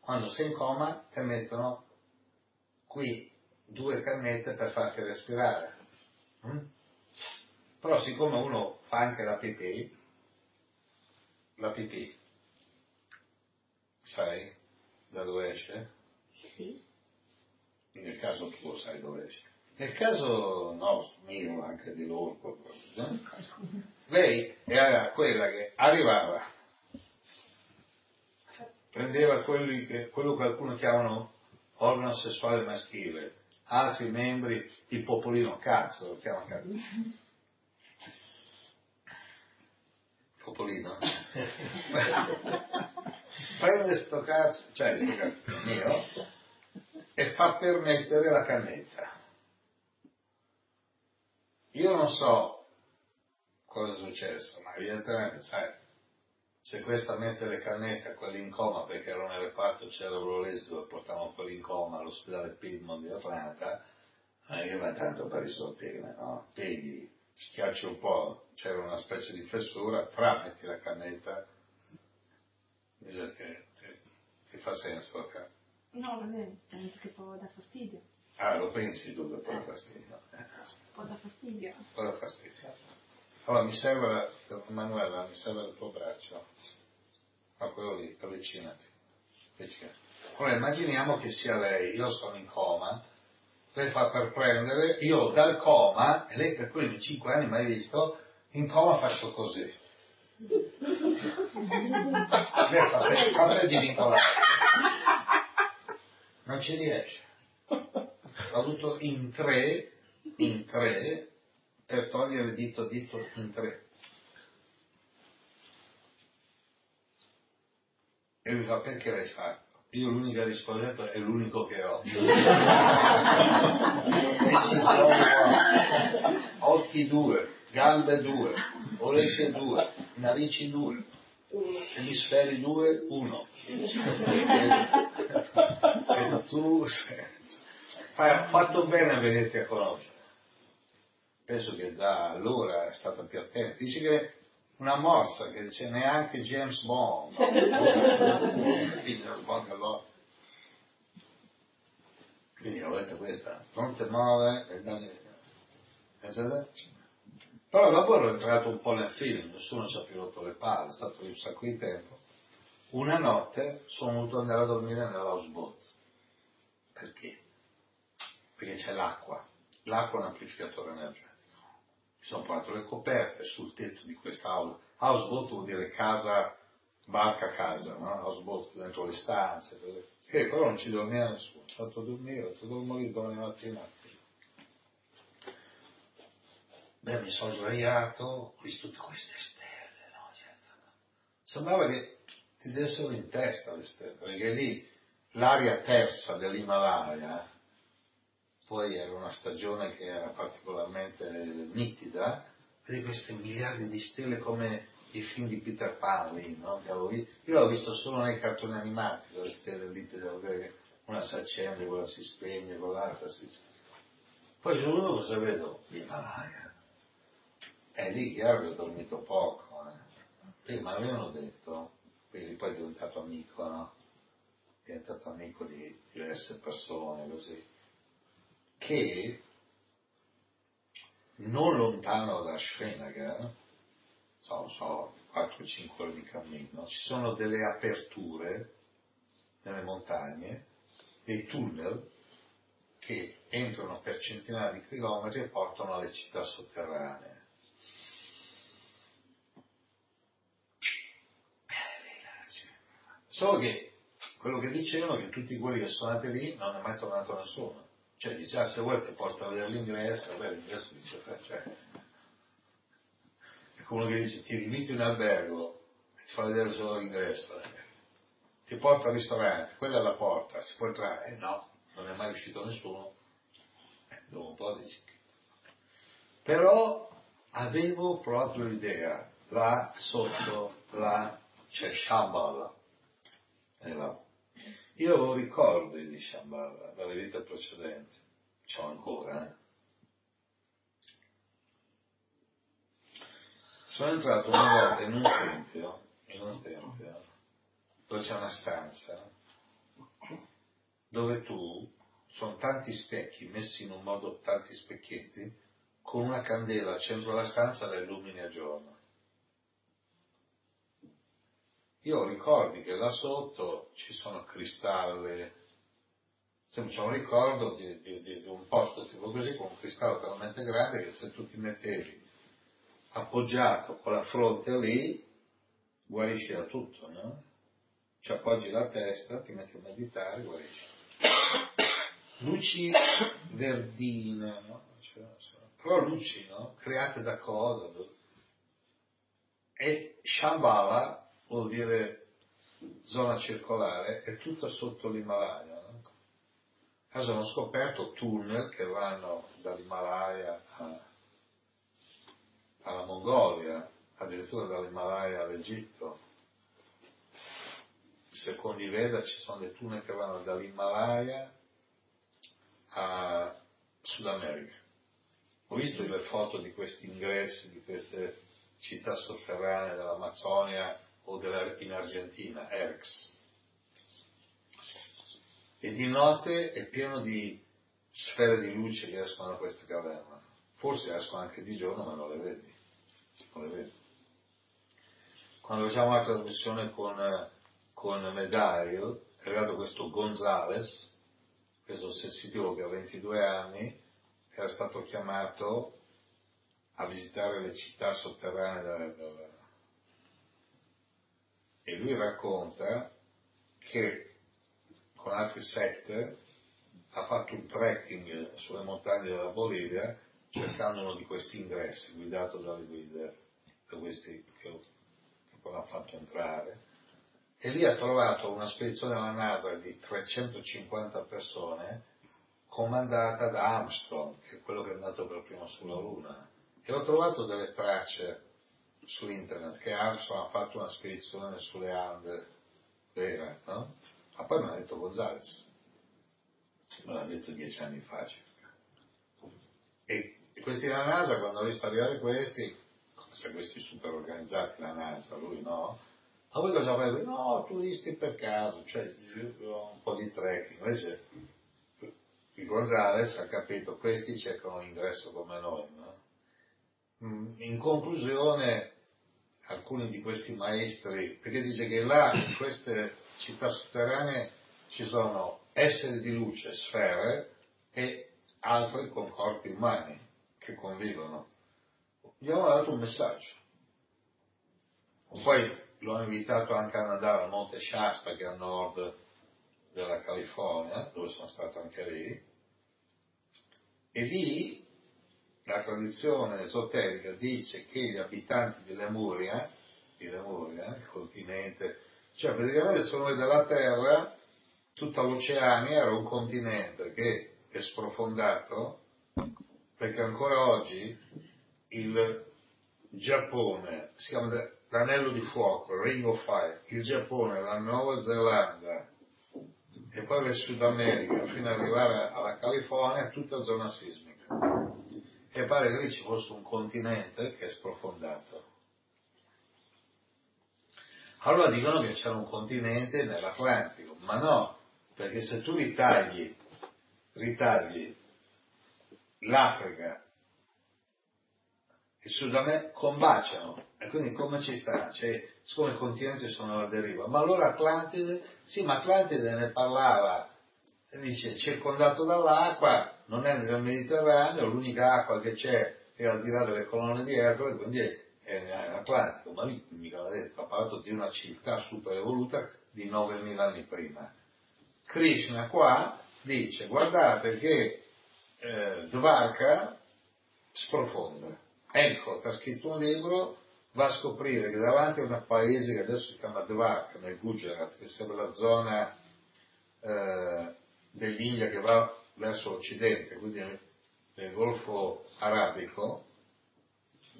quando sei in coma ti mettono qui due cannette per farti respirare. Mm? Però siccome uno fa anche la pipì, la pipì, sai da dove esce? Sì. Nel caso tuo sai dove esce. Nel caso nostro, mio, anche di loro, no? lei era quella che arrivava, prendeva che, quello che alcuni chiamano organo sessuale maschile, altri membri, il popolino cazzo, lo chiama cazzo. Popolino? Prende sto cazzo, cioè sto cazzo mio, e fa permettere la cannetta. Io non so cosa è successo, ma evidentemente, sai, se questa mette le cannette a quelli in coma perché ero nel reparto cerebrolesico e portavano quelli in coma all'ospedale Piedmont di Atlanta, eh, io ma tanto per risoltire, no? Pieghi, schiacci un po', c'era una specie di fessura, tra metti la cannetta, dice che ti, ti fa senso, ok? No, non è, penso che può dar fastidio. Ah, lo pensi tu che può dar fastidio? Eh, Può dar fastidio. può dar fastidio. Allora mi serve, la, Manuela, mi serve il tuo braccio. Ma quello lì, avvicinati. Allora immaginiamo che sia lei, io sono in coma, lei fa per prendere, io dal coma, e lei per quei 5 anni mai visto, in coma faccio così. Lei fa per, fa per divincolare. Non ci riesce. L'ho avuto in tre, in tre, per togliere dito a dito in tre. E lui fa perché l'hai fatto? Io l'unica risposta è l'unico che ho. e ci sono occhi due, gambe due, orecchie due, narici due, emisferi due, uno. E tu hai fatto bene a venirti a conoscere penso che da allora è stata più attenta. Dice che una morsa che dice neanche James Bond. James Bond allora. Quindi ho detto questa, non ti muove, però dopo ero entrato un po' nel film, nessuno ci ha più rotto le palle, è stato un sacco di tempo. Una notte sono voluto andare a dormire nell'houseboat. Perché? Perché c'è l'acqua. L'acqua è un amplificatore energetico mi sono portato le coperte sul tetto di questa house. Houseboat vuol dire casa, barca casa, no? Houseboat dentro le stanze. E però non ci dormiva nessuno. Ho fatto dormire, ho fatto dormire domani mattina. Beh, mi sono sdraiato, ho visto tutte queste stelle, no? Certo. Sembrava che ti dessero in testa le stelle, perché lì l'aria terza dell'Himalaya poi era una stagione che era particolarmente nitida, vedi queste miliardi di stelle come i film di Peter Pan lì, no? Io l'ho visto solo nei cartoni animati, dove le stelle lì, una si accende, quella si spegne, quell'altra si... Poi il giorno cosa vedo? L'Himalaya. È lì che avevo dormito poco, eh. Prima avevano detto, quindi poi è diventato amico, no? È diventato amico di diverse persone, così che non lontano da Srinagar, so, so 4-5 ore di cammino, ci sono delle aperture nelle montagne, dei tunnel che entrano per centinaia di chilometri e portano alle città sotterranee. Solo che quello che dicevano è che tutti quelli che sono andati lì non è mai tornato nessuno. Cioè dice, ah, se vuoi ti porto a vedere l'ingresso, vabbè l'ingresso dice, cioè, è come che dice, ti invito in albergo e ti fa vedere solo l'ingresso, ti porto al ristorante, quella è la porta, si può entrare, eh no, non è mai uscito nessuno, eh, dopo un po' dici. Però avevo proprio l'idea, là sotto, là, c'è Shambhala. Nella... Io ho ricordi di Shambhala dalle vite precedenti, c'ho ancora, eh. Sono entrato una volta in un tempio, in un tempio, dove c'è una stanza, dove tu, sono tanti specchi messi in un modo, tanti specchietti, con una candela al centro della stanza la illumini a giorno. Io ricordi che là sotto ci sono cristalli, sempre c'è un ricordo di, di, di, un posto tipo così con un cristallo talmente grande che se tu ti mettevi appoggiato con la fronte lì, guarisci da tutto, no? Ci appoggi la testa, ti metti a meditare, guarisci. Luci verdine, no? Cioè, però luci, no? Create da cosa? E Shambhala vuol dire zona circolare, è tutta sotto l'Himalaya. No? Adesso hanno scoperto tunnel che vanno dall'Himalaya a alla Mongolia, addirittura dall'Himalaya all'Egitto. Secondo i Veda ci sono dei tunnel che vanno dall'Himalaya a Sud America. Ho visto le foto di questi ingressi, di queste città sotterranee dell'Amazzonia o della, in Argentina, Erx. E di notte è pieno di sfere di luce che escono da questa caverna. Forse escono anche di giorno, ma non le vedi. Non le vedi. Quando facciamo la trasmissione con, con Medail, è arrivato questo Gonzales, questo sensitivo che ha 22 anni, era stato chiamato a visitare le città sotterranee della, della... e lui racconta che con altri sette ha fatto un trekking sulle montagne della Bolivia cercando uno di questi ingressi, guidato dalle guide, da questi che, che poi l'ha fatto entrare, e lì ha trovato una spedizione della NASA di 350 persone comandata da Armstrong, che è quello che è andato per primo sulla Luna, e ho trovato delle tracce su internet che Armstrong ha fatto una spedizione sulle Ande vera, no? Ma poi me l'ha detto Gonzales, me l'ha detto dieci anni fa circa. E questi la NASA, quando ha visto arrivare questi, se questi super organizzati, la NASA, lui no, a voi cosa fai? No, turisti per caso, cioè un po' di trekking. Invece il Gonzales ha capito, questi cercano l'ingresso come noi. No? In conclusione, alcuni di questi maestri, perché dice che là, in queste città sotterranee, ci sono esseri di luce, sfere, e altri con corpi umani che convivono, gli hanno dato un messaggio. Poi hanno invitato anche ad andare al Monte Shasta, che è a nord della California, dove sono stato anche lì, e lì la tradizione esoterica dice che gli abitanti di Lemuria, di Lemuria, il continente, cioè praticamente sono della Terra, tutta l'Oceania era un continente che è sprofondato perché ancora oggi il Giappone, si chiama l'anello di fuoco, Ring of Fire, il Giappone, la Nuova Zelanda e poi il Sud America fino ad arrivare alla California, tutta zona sismica. E pare che lì ci fosse un continente che è sprofondato. Allora dicono che c'era un continente nell'Atlantico, ma no, perché se tu ritagli, ritagli l'Africa e il Sud America combaciano e quindi come ci sta? Cioè, siccome i continenti sono alla deriva, ma allora Atlantide, sì ma Atlantide ne parlava, dice circondato dall'acqua, non è nel Mediterraneo, l'unica acqua che c'è è al di là delle colonne di Ercole, quindi è in Atlantico, ma lì mica l'ha detto, ha parlato di una civiltà super evoluta di 9.000 anni prima. Krishna qua dice, guardate che eh, Dvarka sprofonda. Ecco, ha scritto un libro, va a scoprire che davanti a un paese che adesso si chiama Dvarka, nel Gujarat, che sembra la zona eh, dell'India che va verso l'Occidente, quindi nel, Golfo Arabico,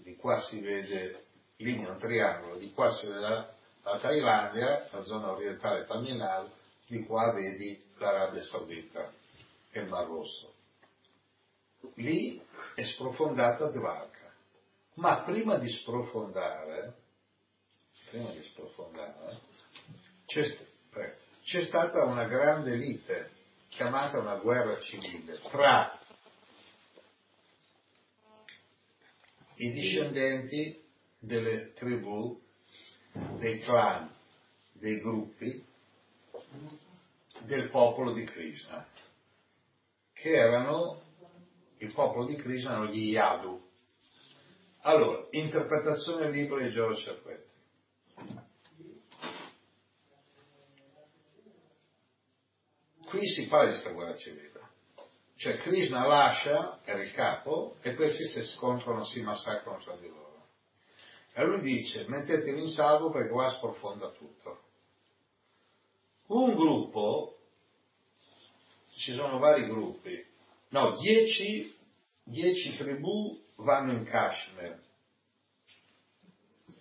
di qua si vede, linea un triangolo, di qua si vede la, La Thailandia, la zona orientale Tamil di qua vedi l'Arabia Saudita e il Mar Rosso. Lì è sprofondata Dvarka. Ma prima di sprofondare, prima di sprofondare, c'è, c'è stata una grande lite, chiamata una guerra civile, tra i discendenti delle tribù, dei clan, dei gruppi del popolo di Krishna, che erano il popolo di Krishna, gli Yadu. Allora, interpretazione libera di Giorgio Cerquetti. Qui si di questa guerra civile. Cioè Krishna lascia, era il capo, e questi si scontrano, si massacrano tra di loro. E lui dice, mettetevi in salvo perché qua sprofonda tutto. Un gruppo, ci sono vari gruppi, no, dieci, dieci tribù vanno in Kashmir.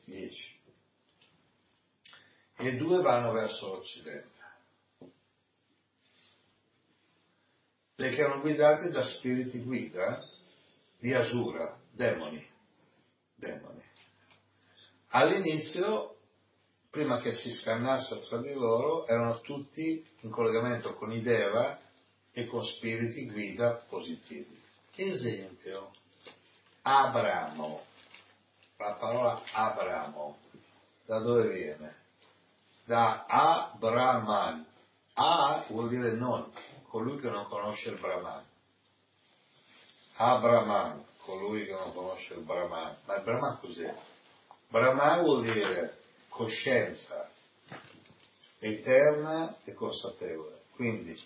Dieci. E due vanno verso l'Occidente. Perché erano guidati da spiriti guida di Asura, demoni. demoni. All'inizio, prima che si scannassero tra di loro, erano tutti in collegamento con i Deva e con spiriti guida positivi. Esempio, Abramo, la parola Abramo, da dove viene? Da Abraman. A vuol dire non, colui che non conosce il Brahman. Abrahman, colui che non conosce il Brahman. Ma il Brahman cos'è? Brahman vuol dire coscienza eterna e consapevole. Quindi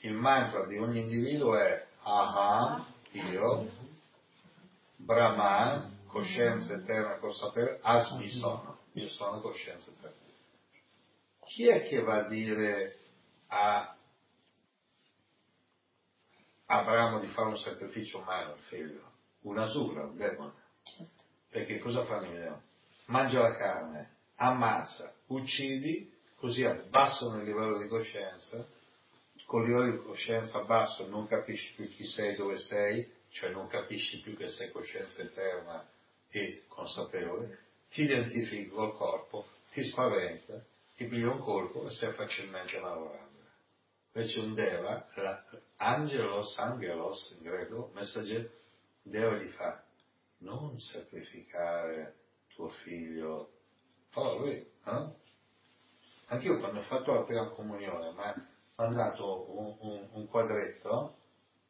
il mantra di ogni individuo è Aham, io, Brahman, coscienza eterna e consapevole, Asmi sono, io sono coscienza eterna. Chi è che va a dire a Abramo di fare un sacrificio umano al figlio, un asura, un demone. Perché cosa fanno i demoni? Mangia la carne, ammazza, uccidi, così abbassano il livello di coscienza, con il livello di coscienza basso non capisci più chi sei, dove sei, cioè non capisci più che sei coscienza eterna e consapevole, ti identifichi col corpo, ti spaventa, ti piglia un colpo e sei facilmente lavorato. Invece un Deva, angelos, angelos in greco, messaggero, Deva gli fa, non sacrificare tuo figlio, fallo lui. Eh? Anch'io quando ho fatto la prima comunione mi ha mandato un, un, un quadretto,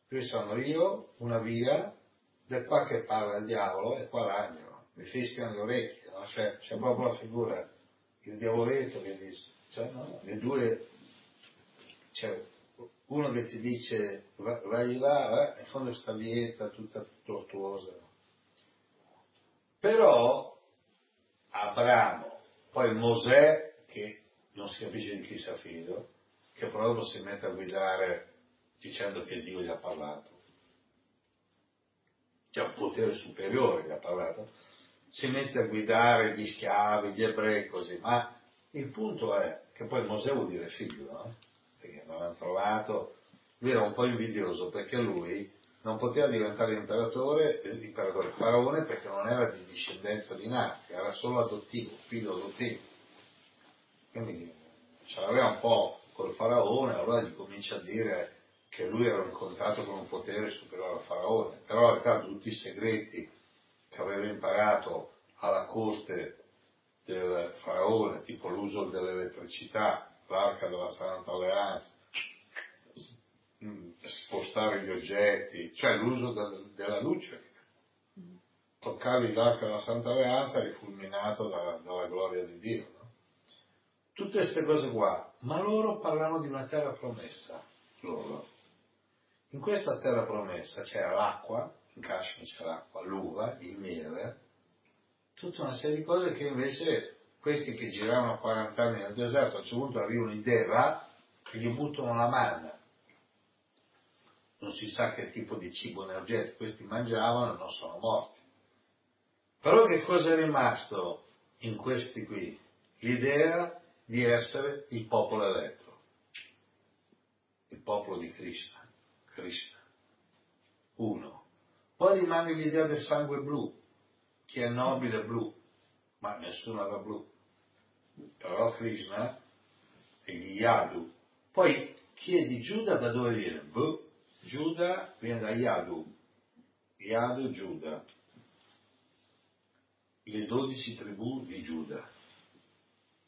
qui sono io, una via, da qua che parla il diavolo e qua l'angelo, mi fischiano le orecchie, no? cioè, c'è proprio la figura, il diavoletto che dice, cioè, no? le due c'è uno che ti dice vai là, eh, in fondo sta vieta tutta tortuosa. Però Abramo, poi Mosè, che non si capisce di chi sia figlio, che proprio si mette a guidare dicendo che Dio gli ha parlato, che ha un potere superiore gli ha parlato, si mette a guidare gli schiavi, gli ebrei così, ma il punto è che poi Mosè vuol dire figlio, no? Perché non l'hanno trovato, lui era un po' invidioso perché lui non poteva diventare imperatore, eh, imperatore faraone perché non era di discendenza dinastica, era solo adottivo, figlio adottivo. Quindi ce l'aveva un po' col faraone, allora gli comincia a dire che lui era in contatto con un potere superiore al faraone, però in realtà tutti i segreti che aveva imparato alla corte del faraone, tipo l'uso dell'elettricità, l'arca della Santa Alleanza, mm, spostare gli oggetti, cioè l'uso del, della luce. Toccavi l'arca della Santa Alleanza eri fulminato da, dalla gloria di Dio. No? Tutte queste cose qua, ma loro parlano di una terra promessa, loro. In questa terra promessa c'era l'acqua, in Kashmir c'è l'acqua, l'uva, il miele, tutta una serie di cose che invece questi che giravano 40 anni nel deserto, a un certo punto arrivano i Deva e gli buttano la manna. Non si sa che tipo di cibo energetico questi mangiavano e non sono morti. Però che cosa è rimasto in questi qui? l'idea di essere il popolo eletto, il popolo di Krishna, Krishna. Uno. Poi rimane l'idea del sangue blu, chi è nobile blu, ma nessuno era blu. Però Krishna e gli Yadu. Poi chi è di Giuda da dove viene? Boh. Giuda viene da Yadu. Yadu Giuda. Le dodici tribù di Giuda.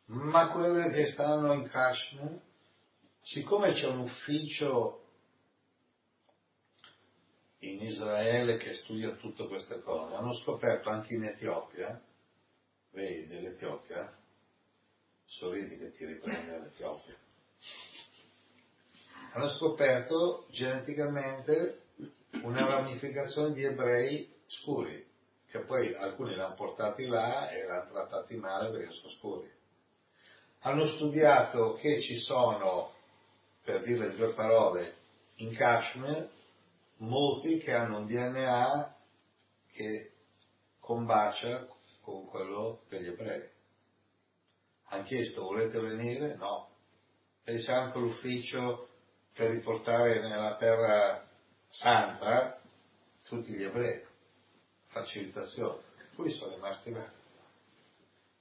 Ma quelle che stanno in Kashmir, siccome c'è un ufficio in Israele che studia tutte queste cose, hanno scoperto anche in Etiopia, vedi dell'Etiopia, sorridi che ti riprende l'Etiopia, hanno scoperto geneticamente una ramificazione di ebrei scuri, che poi alcuni l'hanno portati là e l'hanno trattati male perché sono scuri. Hanno studiato che ci sono, per dire le due parole, in Kashmir, molti che hanno un DNA che combacia con quello degli ebrei. Hanno chiesto, volete venire? No. E c'è anche l'ufficio per riportare nella terra santa tutti gli ebrei. Facilitazione. Qui sono rimasti là.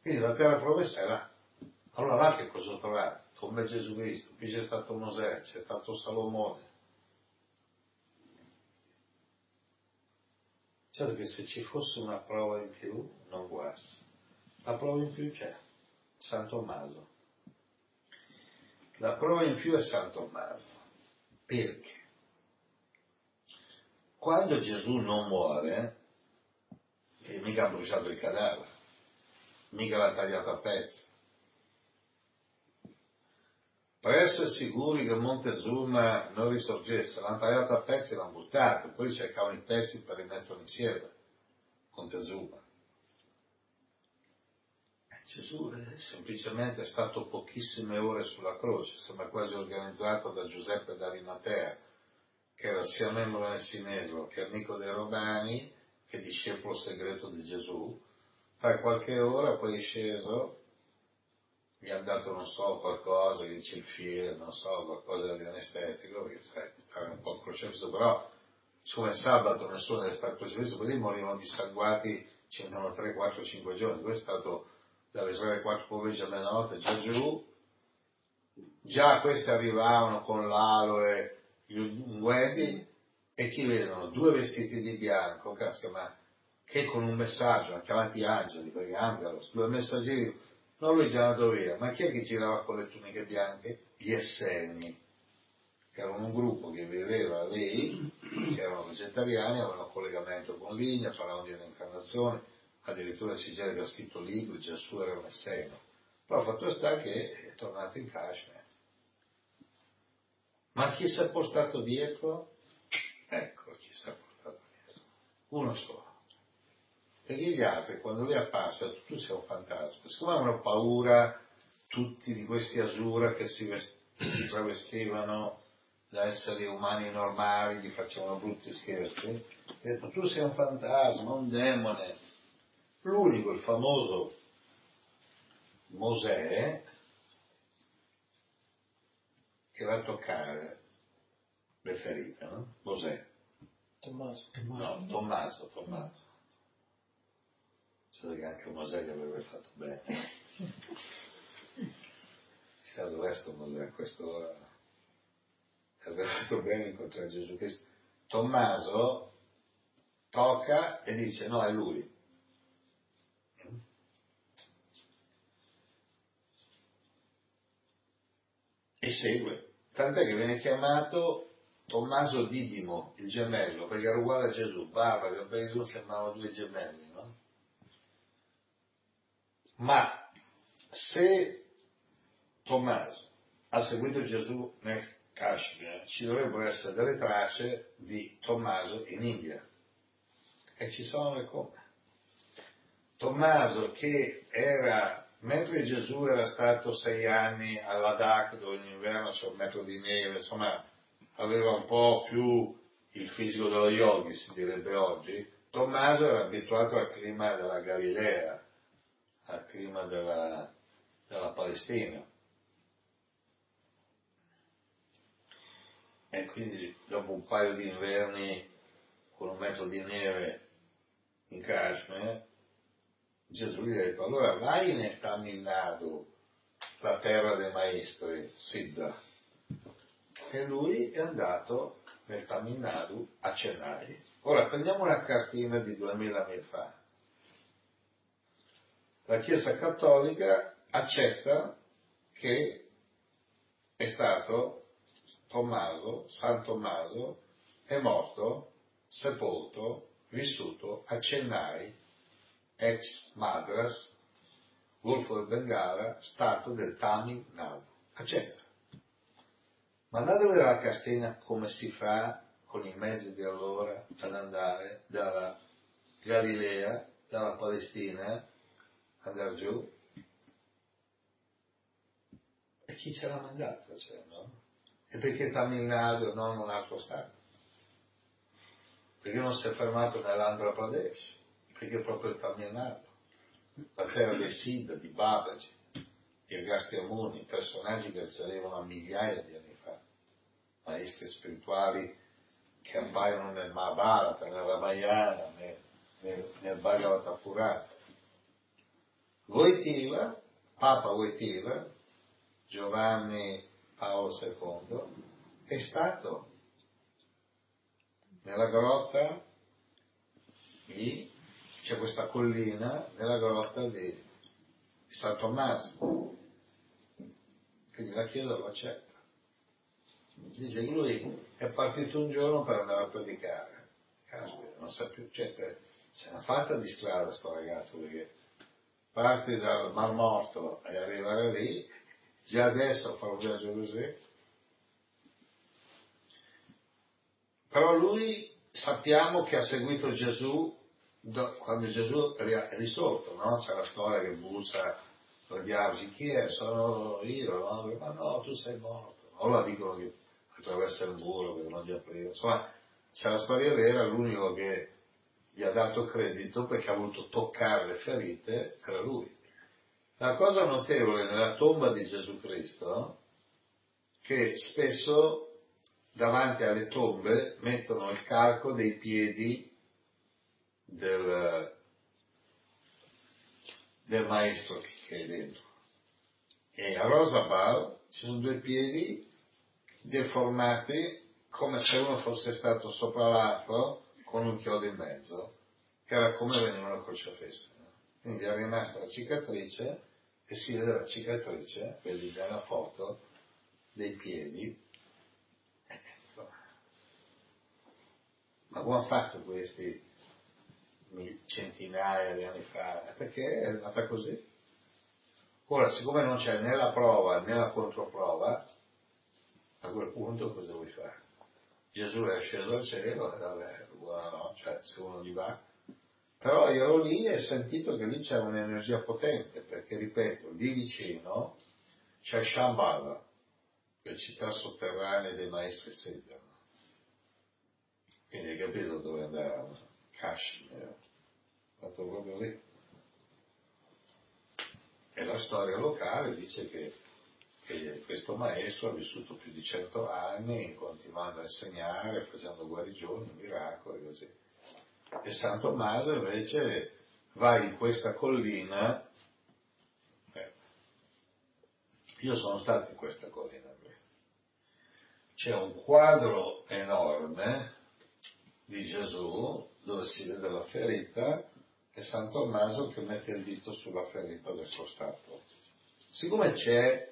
Quindi la terra promessa è là. Allora là che cosa ho trovato? Come Gesù Cristo, qui c'è stato Mosè, c'è stato Salomone. Certo che se ci fosse una prova in più, non guasta. La prova in più c'è, San Tommaso. La prova in più è San Tommaso. Perché? Quando Gesù non muore, e mica ha bruciato il cadavere, mica l'ha tagliato a pezzi. Per essere sicuri che Montezuma non risorgesse, l'hanno tagliato a pezzi e l'hanno buttato, poi cercavano i pezzi per rimetterlo insieme. Montezuma. Gesù è semplicemente stato pochissime ore sulla croce, sembra quasi organizzato da Giuseppe d'Arimatea, che era sia membro del Sinesio che amico dei Romani, che discepolo segreto di Gesù. Fa qualche ora, poi è sceso, gli hanno dato, non so, qualcosa, gli dice il fiere, non so, qualcosa di anestetico, perché sai, stava un po' crocefisso, però siccome sabato nessuno deve stare crocefisso, quelli morivano dissanguati, ci venivano 3, 4, 5 giorni, questo è stato dalle sore 4 pomeriggio alla notte, già giù, già questi arrivavano con l'aloe, gli unguenti, e chi vedono? Due vestiti di bianco, casca, ma che con un messaggio, chiamati angeli, perché angelos, due messaggeri, non lui già andato via, ma chi è che girava con le tuniche bianche? Gli Esseni, che erano un gruppo che viveva lì, che erano vegetariani, avevano collegamento con Ligna, parlavano di un'incarnazione, addirittura che ha scritto libri, Gesù era un Esseno. Però fatto sta che è tornato in Kashmir. Ma chi si è portato dietro? Ecco chi si è portato dietro. Uno solo. Perché gli altri, quando lui è apparso, tu sei un fantasma. Siccome avevano paura tutti di questi Asura che si, vest- si travestivano da esseri umani normali, gli facevano brutti scherzi, ha detto tu sei un fantasma, un demone. L'unico, il famoso Mosè, che va a toccare le ferite, no? Mosè. Tommaso. No, Tommaso, Tommaso. C'è che anche Mosè gli avrebbe fatto bene. Chissà dov'è sto Mosè a quest'ora. Ci avrebbe fatto bene incontrare Gesù Cristo. Tommaso tocca e dice no, è lui. E segue. Tant'è che viene chiamato Tommaso Didimo, il gemello, perché era uguale a Gesù, barba, capelli blu, sembravano due gemelli, no? Ma se Tommaso ha seguito Gesù nel Kashmir, ci dovrebbero essere delle tracce di Tommaso in India. E ci sono e come. Tommaso che era, mentre Gesù era stato sei anni a Ladakh, dove in inverno c'è un metro di neve, insomma, aveva un po' più il fisico dello yogi, si direbbe oggi, Tommaso era abituato al clima della Galilea, al clima della, della Palestina. E quindi dopo un paio di inverni con un metro di neve in Kashmir, Gesù gli ha detto, allora vai Tamil Nadu, la terra dei maestri, Siddha. E lui è andato nel Tamil Nadu a Chennai. Ora prendiamo una cartina di 2000 anni fa. La Chiesa Cattolica accetta che è stato Tommaso, San Tommaso, è morto, sepolto, vissuto a Chennai, ex Madras, Golfo del Bengala, stato del Tamil Nadu. Accetta. Ma andate a la catena come si fa con i mezzi di allora ad andare dalla Galilea, dalla Palestina, andare giù. E chi ce l'ha mandato? Cioè, no? E perché Tamil Nadu non un altro stato? Perché non si è fermato nell'Andhra Pradesh? Perché proprio il Tamil Nadu, la terra del Siddha, di Babaji, di Agastya personaggi che risalevano a migliaia di anni fa, maestri spirituali che appaiono nel Mahabharata, nel Ramayana, nel, nel, nel Bhagavata Purana. Voitiva, Papa Voitiva, Giovanni Paolo II, è stato nella grotta lì c'è questa collina nella grotta di San Tommaso. Quindi la chiesa lo accetta. Dice lui è partito un giorno per andare a predicare. Caspita non sa più cioè, se n'è fatta di strada sto ragazzo perché parti dal Mar Morto e arrivare lì già adesso fa un viaggio così. Però lui sappiamo che ha seguito Gesù quando Gesù è risorto, no? C'è la storia che bussa per diavoli, chi è? Sono io, no? Ma no, tu sei morto. Ora dicono che attraversa il muro per non gli aprire. Insomma, c'è la storia vera, l'unico che gli ha dato credito perché ha voluto toccare le ferite era lui. La cosa notevole nella tomba di Gesù Cristo, che spesso davanti alle tombe mettono il calco dei piedi del, del maestro che è dentro. E a Rosabal ci sono due piedi deformati come se uno fosse stato sopra l'altro con un chiodo in mezzo, che era come venivano crocefesse. Quindi è rimasta la cicatrice e si vede la cicatrice, vedi nella foto, dei piedi Ma come ha fatto questi centinaia di anni fa? Perché è andata così. Ora, siccome non c'è né la prova né la controprova, a quel punto cosa vuoi fare? Gesù è sceso al cielo e vabbè, no, cioè se uno gli va. Però ero lì e ho sentito che lì c'era un'energia potente, perché ripeto, lì vicino c'è Shambhala, le città sotterranee dei maestri Siddhar quindi hai capito dove andavano? Kashmir, fatto proprio lì. E la storia locale dice che, che, questo maestro ha vissuto più di cento anni continuando a insegnare, facendo guarigioni, miracoli, così. E San Tommaso invece va in questa collina, eh, io sono stato in questa collina, c'è un quadro enorme di Gesù dove si vede la ferita e San Tommaso che mette il dito sulla ferita del costato. Siccome c'è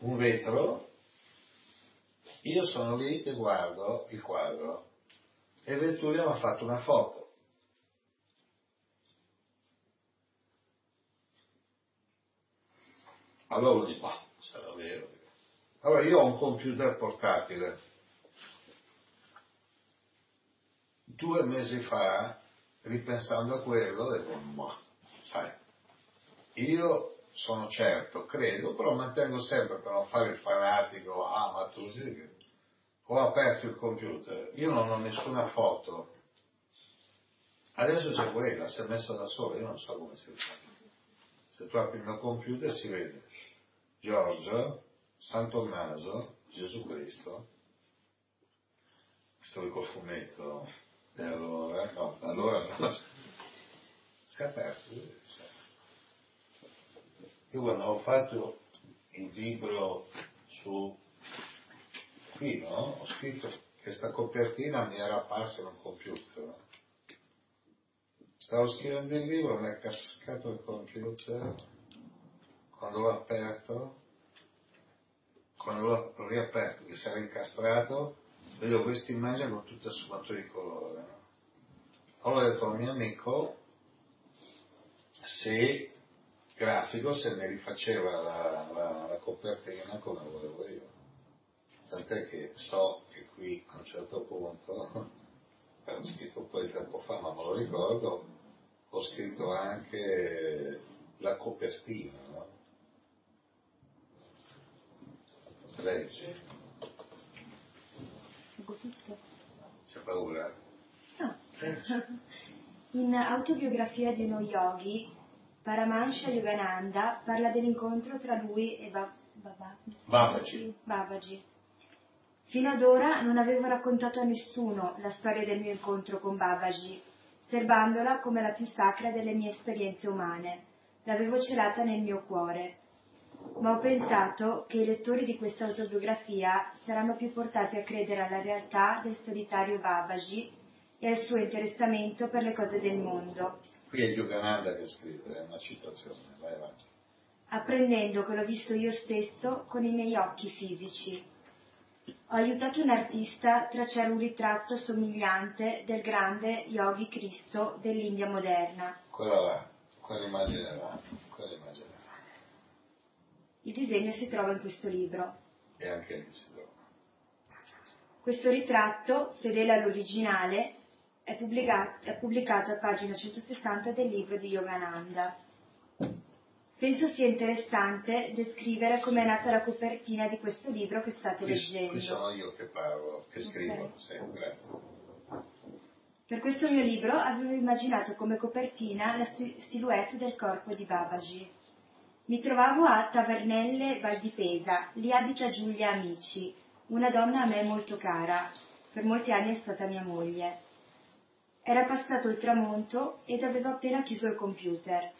un vetro, io sono lì e guardo il quadro e Vetturio mi ha fatto una foto. Allora lo dico, ma sarà vero. Allora io ho un computer portatile due mesi fa, ripensando a quello, detto, ma, sai, io sono certo, credo, però mantengo sempre per non fare il fanatico, ah ma tu sì. Ho aperto il computer, io non ho nessuna foto. Adesso c'è quella, si è messa da sola, io non so come si fa. Se tu apri il mio computer si vede Giorgio, San Tommaso, Gesù Cristo, sto col fumetto, e allora, no, allora no, aperto. Io quando ho fatto il libro su qui, no? Ho scritto questa copertina mi era apparsa un computer. Stavo scrivendo il libro, mi è cascato il computer, quando l'ho aperto, quando l'ho riaperto, che si era incastrato, vedo questa immagine con tutte sfumature di colore. Allora ho detto al mio amico se grafico se ne rifaceva la, la- la copertina come volevo io. Tant'è che so che qui a un certo punto, ho scritto un po' di tempo fa, ma me lo ricordo, ho scritto anche la copertina, no? Leggi, Leggo tutto. c'è paura? No. In Autobiografia di uno yogi, Paramahansa Yogananda parla dell'incontro tra lui e Ba- Baba- Babaji. Babaji. Fino ad ora non avevo raccontato a nessuno la storia del mio incontro con Babaji, serbandola come la più sacra delle mie esperienze umane. L'avevo celata nel mio cuore. Ma ho pensato che i lettori di questa autobiografia saranno più portati a credere alla realtà del solitario Babaji e al suo interessamento per le cose del mondo, Qui è Yogananda che scrive, è una citazione, vai avanti. apprendendo che l'ho visto io stesso con i miei occhi fisici. Ho aiutato un artista a tracciare un ritratto somigliante del grande Yogi Cristo dell'India moderna. Quella là, quell'immagine là. Il disegno si trova in questo libro. E anche lì si trova. Questo ritratto, fedele all'originale, è pubblica- è pubblicato a pagina 160 del libro di Yogananda. Penso sia interessante descrivere come è nata la copertina di questo libro che state Qui, leggendo. qui sono io che parlo, che scrivo, Ok. sì, grazie. Per questo mio libro avevo immaginato come copertina la si- silhouette del corpo di Babaji. Mi trovavo a Tavernelle Val di Pesa, lì abita Giulia Amici, una donna a me molto cara, per molti anni è stata mia moglie. Era passato il tramonto ed avevo appena chiuso il computer.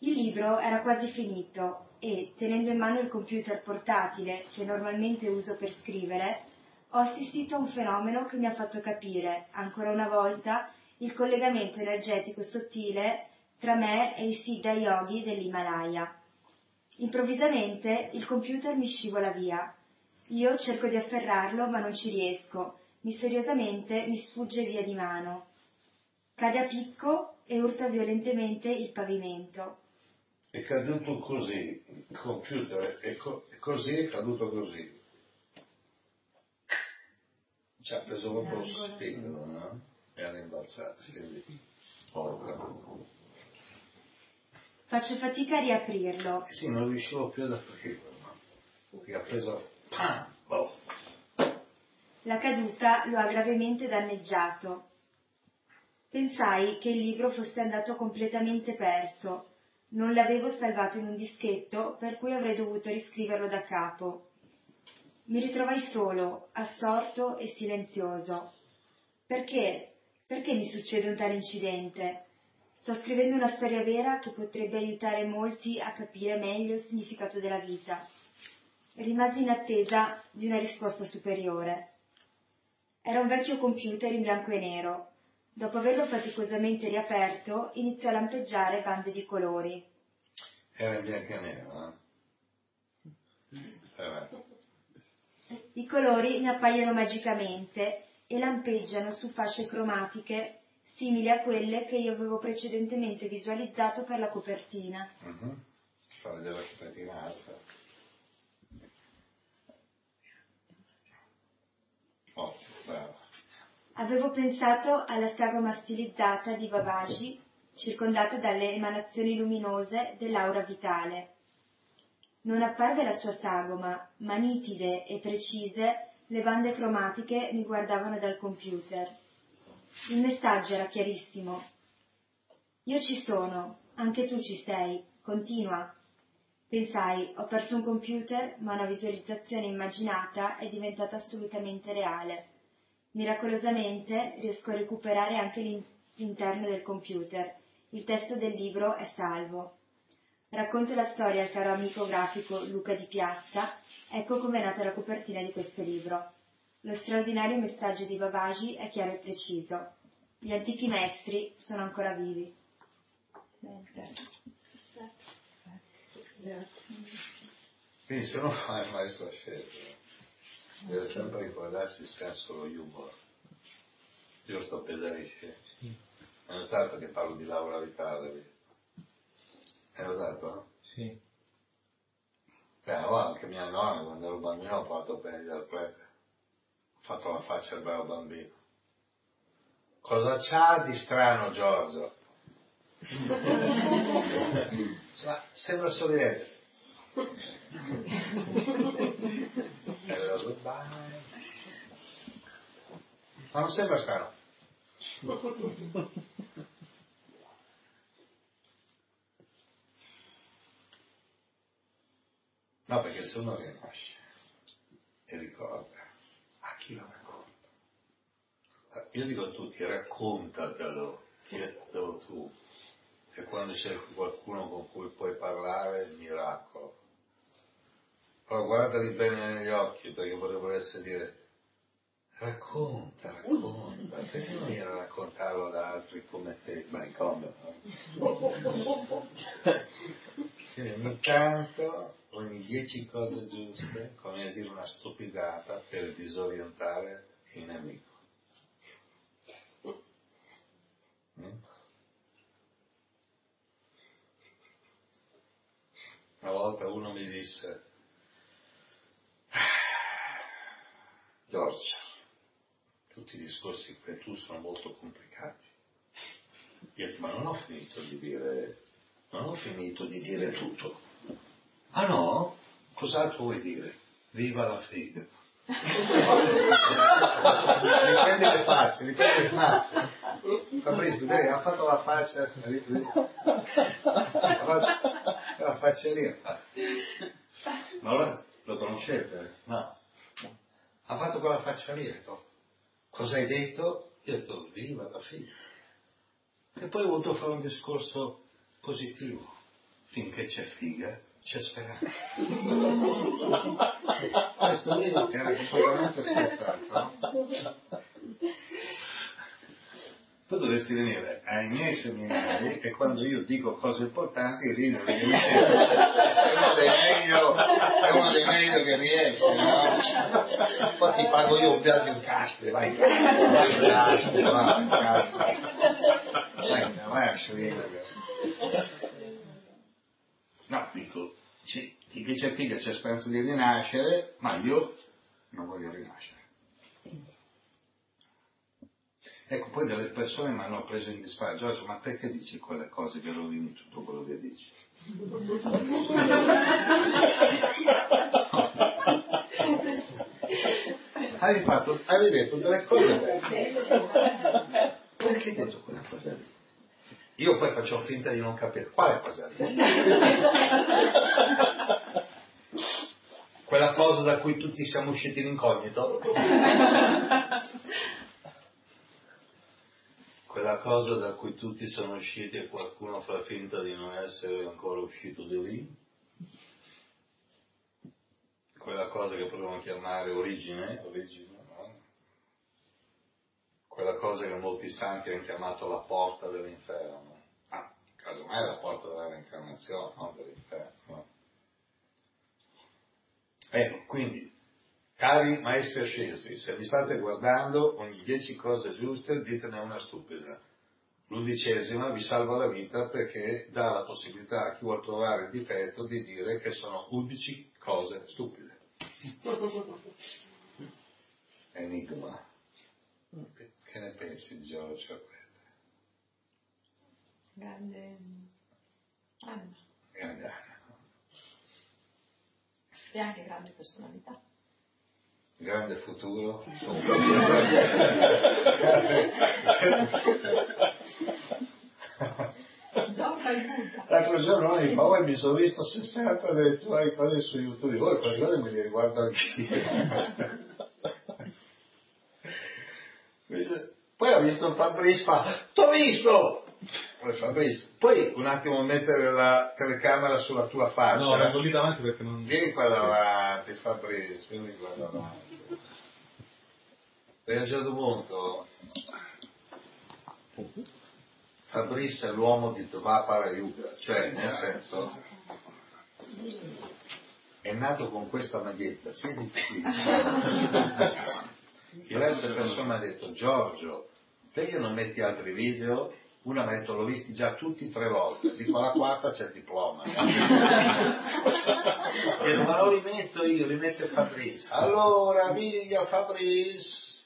Il libro era quasi finito e, tenendo in mano il computer portatile che normalmente uso per scrivere, ho assistito a un fenomeno che mi ha fatto capire, ancora una volta, il collegamento energetico sottile tra me e i Siddha Yogi dell'Himalaya. Improvvisamente il computer mi scivola via. Io cerco di afferrarlo ma non ci riesco. Misteriosamente mi sfugge via di mano. Cade a picco e urta violentemente il pavimento. È caduto così, il computer è, co- è così, è caduto così. Ci ha preso proprio lo spigolo, no? E ha rimbalzato, quindi... Porca. Faccio fatica a riaprirlo. Sì, non riuscivo più ad aprirlo? Perché ha preso... Pam! Boh. La caduta lo ha gravemente danneggiato. Pensai che il libro fosse andato completamente perso. Non l'avevo salvato in un dischetto, per cui avrei dovuto riscriverlo da capo. Mi ritrovai solo, assorto e silenzioso. Perché? Perché mi succede un tale incidente? Sto scrivendo una storia vera che potrebbe aiutare molti a capire meglio il significato della vita. Rimasi in attesa di una risposta superiore. Era un vecchio computer in bianco e nero. Dopo averlo faticosamente riaperto, iniziò a lampeggiare bande di colori. Era in bianco e nero, eh? Era. I colori mi appaiono magicamente e lampeggiano su fasce cromatiche simili a quelle che io avevo precedentemente visualizzato per la copertina. Mhm. Fa vedere la copertina alta. Oh. Avevo pensato alla sagoma stilizzata di Babaji, circondata dalle emanazioni luminose dell'aura vitale. Non apparve la sua sagoma, ma nitide e precise le bande cromatiche mi guardavano dal computer. Il messaggio era chiarissimo. Io ci sono, anche tu ci sei. Continua. Pensai, ho perso un computer, ma una visualizzazione immaginata è diventata assolutamente reale. Miracolosamente riesco a recuperare anche l'interno del computer. Il testo del libro è salvo. Racconto la storia al caro amico grafico Luca Di Piazza. Ecco com'è nata la copertina di questo libro. Lo straordinario messaggio di Babaji è chiaro e preciso. Gli antichi maestri sono ancora vivi. Quindi se uno fa il maestro a scelta, deve sempre ricordarsi il senso dello humor. Io sto scemi. Hai notato che parlo di Laura Vitale? Hai notato? Sì. Beh, allora anche mia nonna quando ero bambino ho fatto bene dal prete. Fatto la faccia al bravo bambino. Cosa c'ha di strano Giorgio? Ma sembra sorridere. Ma non sembra strano. No, perché se uno rinasce e ricorda, a chi lo racconta? Io dico a tutti, raccontatelo, chiedetelo tu. E quando c'è qualcuno con cui puoi parlare, il miracolo. Però guardali bene negli occhi, perché potrebbero essere dire, racconta, racconta, perché non viene a raccontarlo ad altri come te, manicomio, no? Quindi ogni tanto, ogni dieci cose giuste, come dire una stupidata per disorientare il nemico. Una volta uno mi disse, Giorgio, tutti i discorsi per tu sono molto complicati. Io dico, ma non ho finito di dire, non ho finito di dire tutto. Ah no? Cos'altro vuoi dire? Viva la figa. riprendi le facce, riprendi le facce. Fabrizio, lei ha fatto la faccia, la faccia lì. Ma lo, lo conoscete? No. Ha fatto quella faccia lì, ha detto, cosa hai detto? Io ho detto, viva la figlia. E poi ho voluto fare un discorso positivo. Finché c'è figa, c'è speranza. Questo lì era completamente scherzato, no? Tu dovresti venire ai miei seminari e quando io dico cose importanti ridere perché mi sei uno dei meglio, è uno dei meglio che riesce, no? Poi ti pago io un viaggio in Caspri, vai, vai in Caspri, vai in Caspri, vai, vai a scegliere. No, dico, sì, chi c'è figlio c'è speranza di rinascere, ma io non voglio rinascere. Ecco, poi delle persone mi hanno preso in disparte, Giorgio, ma perché dici quelle cose che rovini tutto quello che dici? hai, fatto, hai detto delle cose belle. Perché hai detto quella cosa lì? Io poi faccio finta di non capire quale cosa lì. Quella cosa da cui tutti siamo usciti in incognito? quella cosa da cui tutti sono usciti e qualcuno fa finta di non essere ancora uscito di lì, quella cosa che potremmo chiamare origine, origine no? quella cosa che molti santi hanno chiamato la porta dell'inferno, ah, casomai la porta della reincarnazione, non dell'inferno. Ecco, quindi Cari maestri ascesi, se vi state guardando ogni dieci cose giuste, ditene una stupida. L'undicesima vi salva la vita perché dà la possibilità a chi vuole trovare il difetto di dire che sono undici cose stupide. Enigma. Che ne pensi di Giorgio? Grande anima. Grande anima. E anche grande personalità grande futuro. La Carlo Giannone mi fa, "Oh, mi sono visto 60 delle tue cose su YouTube, ora queste cose me le riguardo anch'io. Poi ho visto Fabrice fa, t'ho visto! Poi Fabrice, puoi un attimo mettere la telecamera sulla tua faccia? No, vengo lì davanti perché non... Vieni qua davanti, Fabrice, vieni qua davanti. E a un certo punto Fabrice è l'uomo di Dvapara Yuga, cioè nel senso è nato con questa maglietta, siediti qui. Diverse persone hanno detto Giorgio, perché non metti altri video? Una mi ha detto l'ho visti già tutti tre volte, dico la quarta c'è il diploma. Ma non li metto io, li mette Fabrice. Allora, digli Fabrice.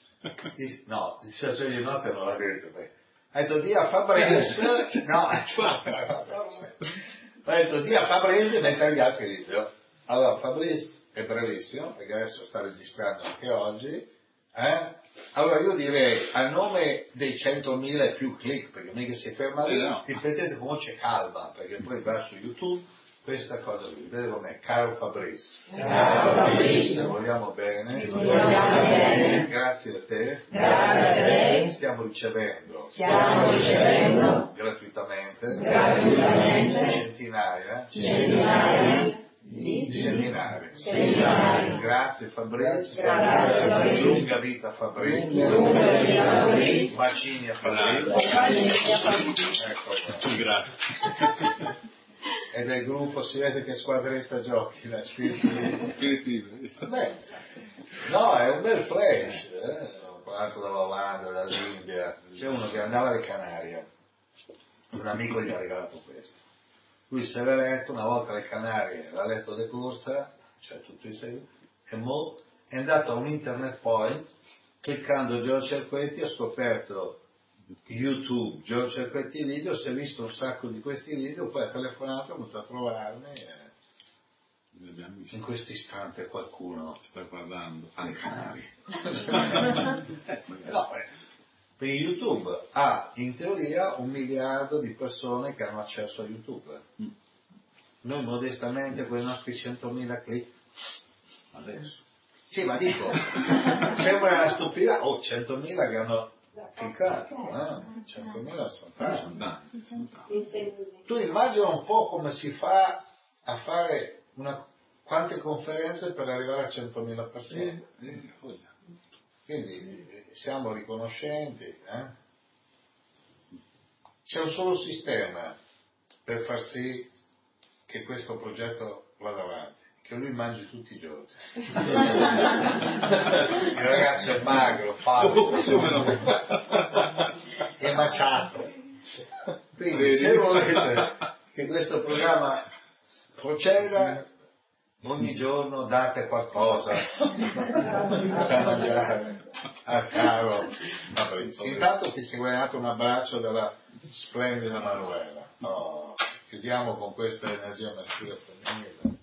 No, il senso di notte non l'ha detto. beh. Ha detto di a Fabrice, no, ha detto di a Fabrice e mette gli altri video. Allora, Fabrice è brevissimo, perché adesso sta registrando anche oggi. eh? Allora io direi, a nome dei 100.000 e più click, perché mica si ferma lì, Eh, no. ripetete con voce calma, perché poi va su YouTube questa cosa qui, vedete com'è, caro Fabrice. Ti vogliamo bene. Grazie a te. Stiamo ricevendo. Gratuitamente. Centinaia. Di seminari. Grazie Fabrizio. Lunga vita Fabrizio. Bacini a Fabrizio. Ecco. Grazie. E del gruppo si vede che squadretta giochi, la spiriti. Beh, no, è un bel flash. Eh? Ho parlato dall'Olanda, dall'India. C'è uno che andava alle Canarie. Un amico gli ha regalato questo. Lui si era letto una volta alle Canarie, l'ha letto de corsa, cioè tutto in seguito, e mo è andato a un internet point, cliccando Giorgio Cerquetti, ha scoperto YouTube, Giorgio Cerquetti video, si è visto un sacco di questi video, poi ha telefonato, è venuto a trovarmi e visti. in questo istante qualcuno Sta guardando. alle Canarie. no, eh, per YouTube ha in teoria un miliardo di persone che hanno accesso a YouTube. Mm. Noi modestamente con i nostri 100.000 click adesso. Sì, ma dico, sembra una stupidità, oh 100.000 che hanno cliccato, eh? 100.000 sono tanti. Dai. Tu immagina un po' come si fa a fare una, quante conferenze per arrivare a 100.000 persone. Quindi eh, siamo riconoscenti. eh? C'è un solo sistema per far sì che questo progetto vada avanti, che lui mangi tutti i giorni. Il ragazzo è magro, no? è maciato. Quindi se volete che questo programma proceda, ogni giorno date qualcosa da mangiare a caro Fabrizio. Intanto ti sei guadagnato un abbraccio dalla splendida Manuela. Oh, chiudiamo con questa energia maschile femminile.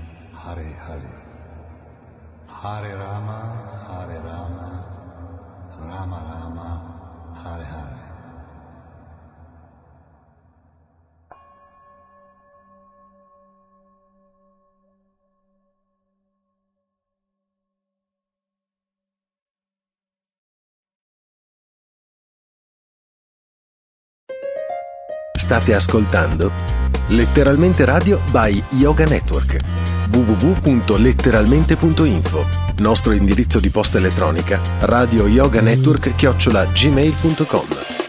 Hare Hare. Hare Rama, Hare Rama, Rama Rama, Hare Hare. State ascoltando Letteralmente Radio by Yoga Network. www.letteralmente.info Nostro indirizzo di posta elettronica radio yoga network chiocciola gmail.com